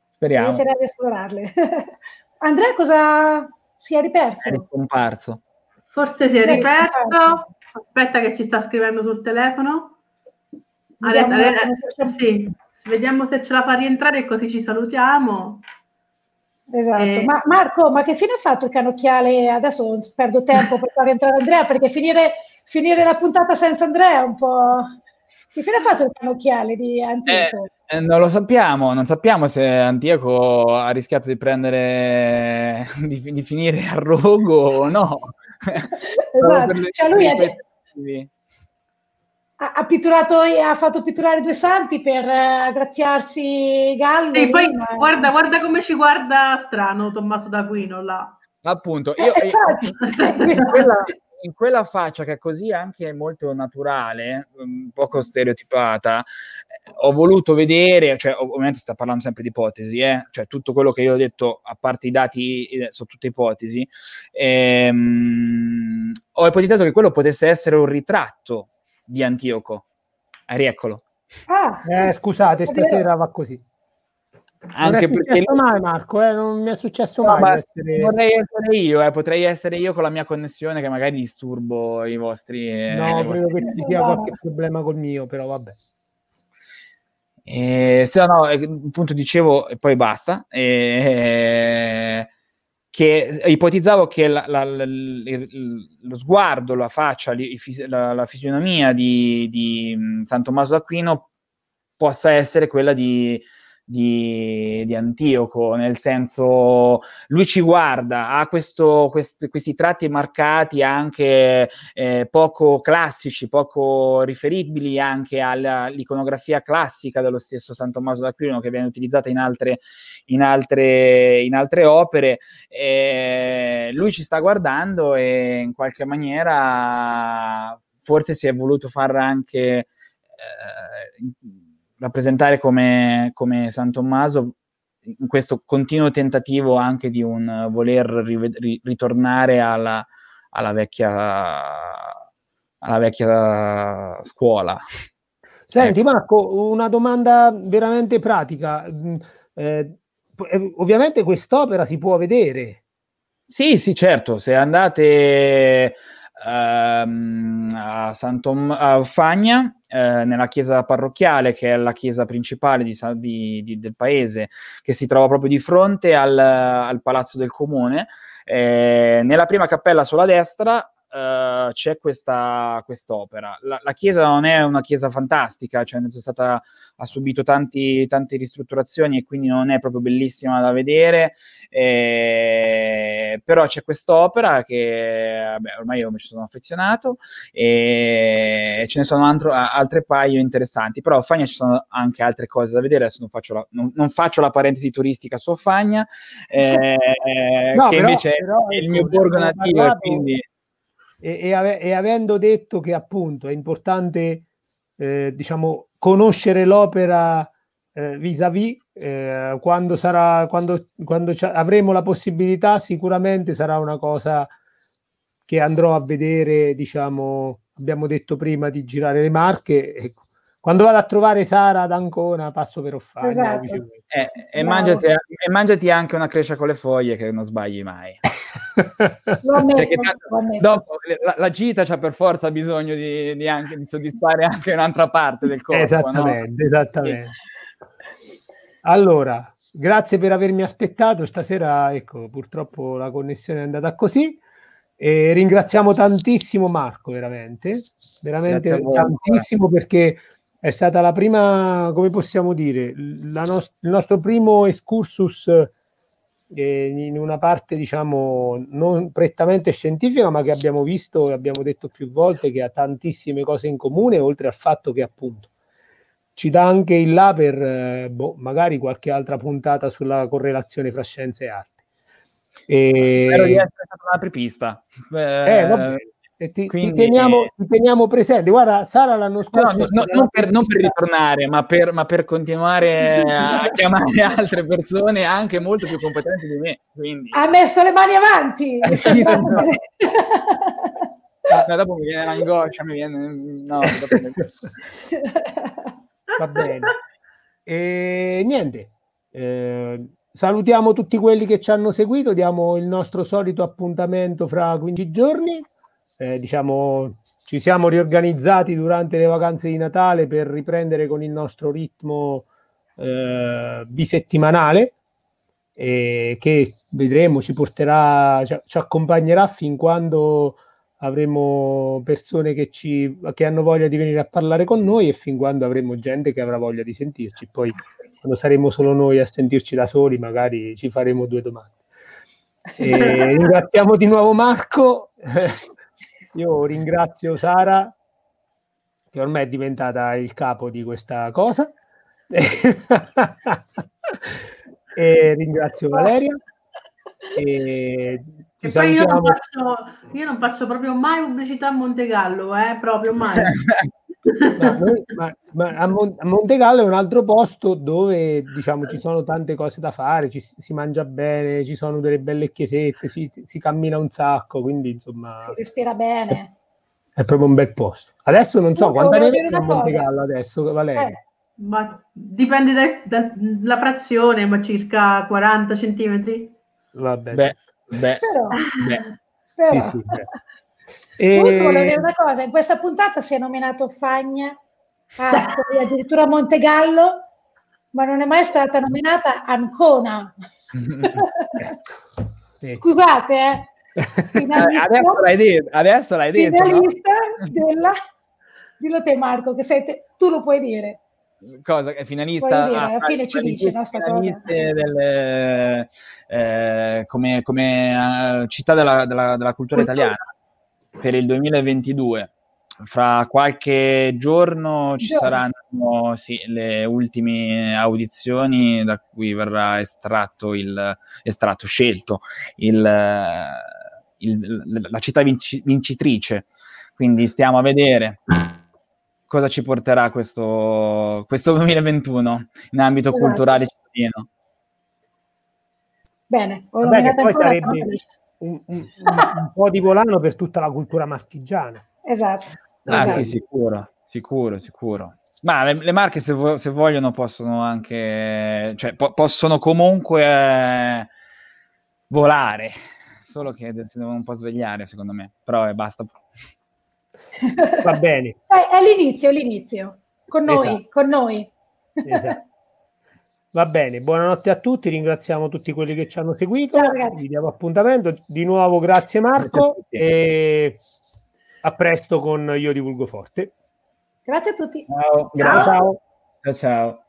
Speriamo. Ci aiuterai ad esplorarle. Andrea cosa si è riperso? È ricomparso. Forse si è riperso. Aspetta che ci sta scrivendo sul telefono. Vediamo, Ale, sì. Vediamo se ce la fa rientrare così ci salutiamo. Esatto, e... ma Marco, ma che fine ha fatto il canocchiale? Adesso perdo tempo per far rientrare Andrea perché finire, finire la puntata senza Andrea è un po'... Che fine ha fatto il cannocchiale di Antioco? Eh, eh, non lo sappiamo, non sappiamo se Antioco ha rischiato di prendere, di, di finire a rogo o no. esatto, cioè lui è, ha, ha, pitturato, ha fatto pitturare due santi per uh, graziarsi Gallo. E poi ma... guarda, guarda come ci guarda strano Tommaso d'Aquino là. Appunto, io, eh, io in, quella, in, quella, faccia che è così anche molto naturale, un poco stereotipata, eh, ho voluto vedere, cioè ovviamente sta parlando sempre di ipotesi, eh? cioè tutto quello che io ho detto, a parte i dati, eh, sono tutte ipotesi, ehm, ho ipotizzato che quello potesse essere un ritratto di Antioco. Rieccolo. Ah, eh, scusate, stasera va così. Anche perché mai Marco, eh, non mi è successo no, mai essere... Vorrei essere io, eh, potrei essere io con la mia connessione che magari disturbo i vostri... Eh, no, credo che ci sia qualche problema col mio, però vabbè. Eh, se no, appunto dicevo, e poi basta. Eh, che ipotizzavo che la, la, la, lo sguardo, la faccia, la, fisionomia di, di San Tommaso d'Aquino possa essere quella di, di, di, Antioco, nel senso lui ci guarda, ha questo, quest, questi tratti marcati anche eh, poco classici, poco riferibili anche all'iconografia classica dello stesso San Tommaso d'Aquino che viene utilizzata in altre, in altre, in altre opere. Eh, lui ci sta guardando e in qualche maniera forse si è voluto far anche... Eh, rappresentare come, come San Tommaso in questo continuo tentativo anche di un voler ri- ritornare alla, alla, vecchia, alla vecchia scuola. Senti ecco. Marco, una domanda veramente pratica. Mm, eh, eh, ovviamente quest'opera si può vedere. Sì, sì, certo, se andate ehm, a, Santom- a Fagna, eh, nella chiesa parrocchiale, che è la chiesa principale di, di, di, del paese, che si trova proprio di fronte al, al palazzo del comune. Eh, nella prima cappella sulla destra uh, c'è questa quest'opera. La, la, chiesa non è una chiesa fantastica, cioè è stata, ha subito tanti, tante ristrutturazioni e quindi non è proprio bellissima da vedere, eh, però c'è quest'opera che vabbè, ormai io mi ci sono affezionato e ce ne sono altro, altre paio interessanti, però a Fagna ci sono anche altre cose da vedere, adesso non faccio la, non, non faccio la parentesi turistica su Fagna, eh, no, che però, invece però, è il mio borgo nativo e quindi e, e, ave, e, avendo detto che appunto è importante eh, diciamo conoscere l'opera eh, vis-à-vis eh, quando sarà quando, quando avremo la possibilità sicuramente sarà una cosa che andrò a vedere diciamo abbiamo detto prima di girare le marche ecco quando vado a trovare Sara ad Ancona passo per Offagna. Esatto. Eh, e, mangiati, e, mangiati, anche una crescia con le foglie che non sbagli mai. dopo la, la, gita c'ha per forza bisogno di, di, anche, di, soddisfare anche un'altra parte del corpo. Esattamente, no? esattamente. Allora, grazie per avermi aspettato. Stasera, ecco, purtroppo la connessione è andata così. E ringraziamo tantissimo Marco, veramente, veramente tantissimo perché è stata la prima, come possiamo dire, nost- il nostro primo excursus eh, in una parte, diciamo, non prettamente scientifica, ma che abbiamo visto e abbiamo detto più volte che ha tantissime cose in comune, oltre al fatto che appunto ci dà anche il là per eh, boh, magari qualche altra puntata sulla correlazione fra scienze e arte. E... Spero di essere stata una apripista. Eh, eh, e ti, Quindi, ti, teniamo, ti, teniamo, presente. Guarda, Sara l'anno scorso. No, no, non, per, non, per, ritornare, ma per, ma per continuare a chiamare altre persone anche molto più competenti di me. Quindi. Ha messo le mani avanti. Eh, sì, no. no, dopo mi viene l'angoscia, mi viene. No, mi... Va bene. E niente. Eh, salutiamo tutti quelli che ci hanno seguito. Diamo il nostro solito appuntamento fra 15 giorni eh, diciamo, ci siamo riorganizzati durante le vacanze di Natale per riprendere con il nostro ritmo eh, bisettimanale e che vedremo ci porterà, ci, ci accompagnerà fin quando avremo persone che, ci, che hanno voglia di venire a parlare con noi e fin quando avremo gente che avrà voglia di sentirci. Poi quando saremo solo noi a sentirci da soli magari ci faremo due domande. E ringraziamo di nuovo Marco, io ringrazio Sara che ormai è diventata il capo di questa cosa e ringrazio Valeria. E e poi io non, faccio, io non, faccio, proprio mai pubblicità a Montegallo, eh? proprio mai. ma, noi, ma, ma a, Mon- a, Montegallo è un altro posto dove diciamo ci sono tante cose da fare, ci, si mangia bene, ci sono delle belle chiesette, si, si cammina un sacco, quindi insomma... Si respira bene. È, è proprio un bel posto. Adesso non so quanta ne a Montegallo adesso, Valeria. Eh. Ma dipende dalla da, frazione, ma circa 40 centimetri. Vabbè. Beh, Beh, però, beh. però. Sì, sì, e... volevo dire una cosa, in questa puntata si è nominato Fagna, Ascoli, addirittura Montegallo, ma non è mai stata nominata Ancona. Scusate, eh. Adesso l'hai detto, adesso l'hai detto. Finalista no? della... Dillo te Marco, che sei te... tu lo puoi dire cosa è finalista dire, alla fine ci dice no, del, eh, come, come uh, città della, della, della cultura italiana per il 2022 fra qualche giorno ci saranno sì, le ultime audizioni da cui verrà estratto, il, estratto scelto il, il, la città vinci, vincitrice quindi stiamo a vedere cosa ci porterà questo, questo 2021 in ambito esatto. culturale cittadino. Bene, Vabbè, poi sarebbe un, un, un, po' di volano per tutta la cultura marchigiana. Esatto. Ah esatto. sì, sicuro, sicuro, sicuro. Ma le, le marche se, vo- se, vogliono possono anche, cioè po- possono comunque eh, volare, solo che si devono un po' svegliare secondo me, però eh, basta. Va bene. È, l'inizio, l'inizio. Con noi, esatto. con noi. Esatto. Va bene, buonanotte a tutti, ringraziamo tutti quelli che ci hanno seguito, Ciao, vi diamo appuntamento. Di nuovo grazie Marco e a presto con Io Divulgo Forte. Grazie a tutti. Ciao. Ciao. ciao. ciao. ciao.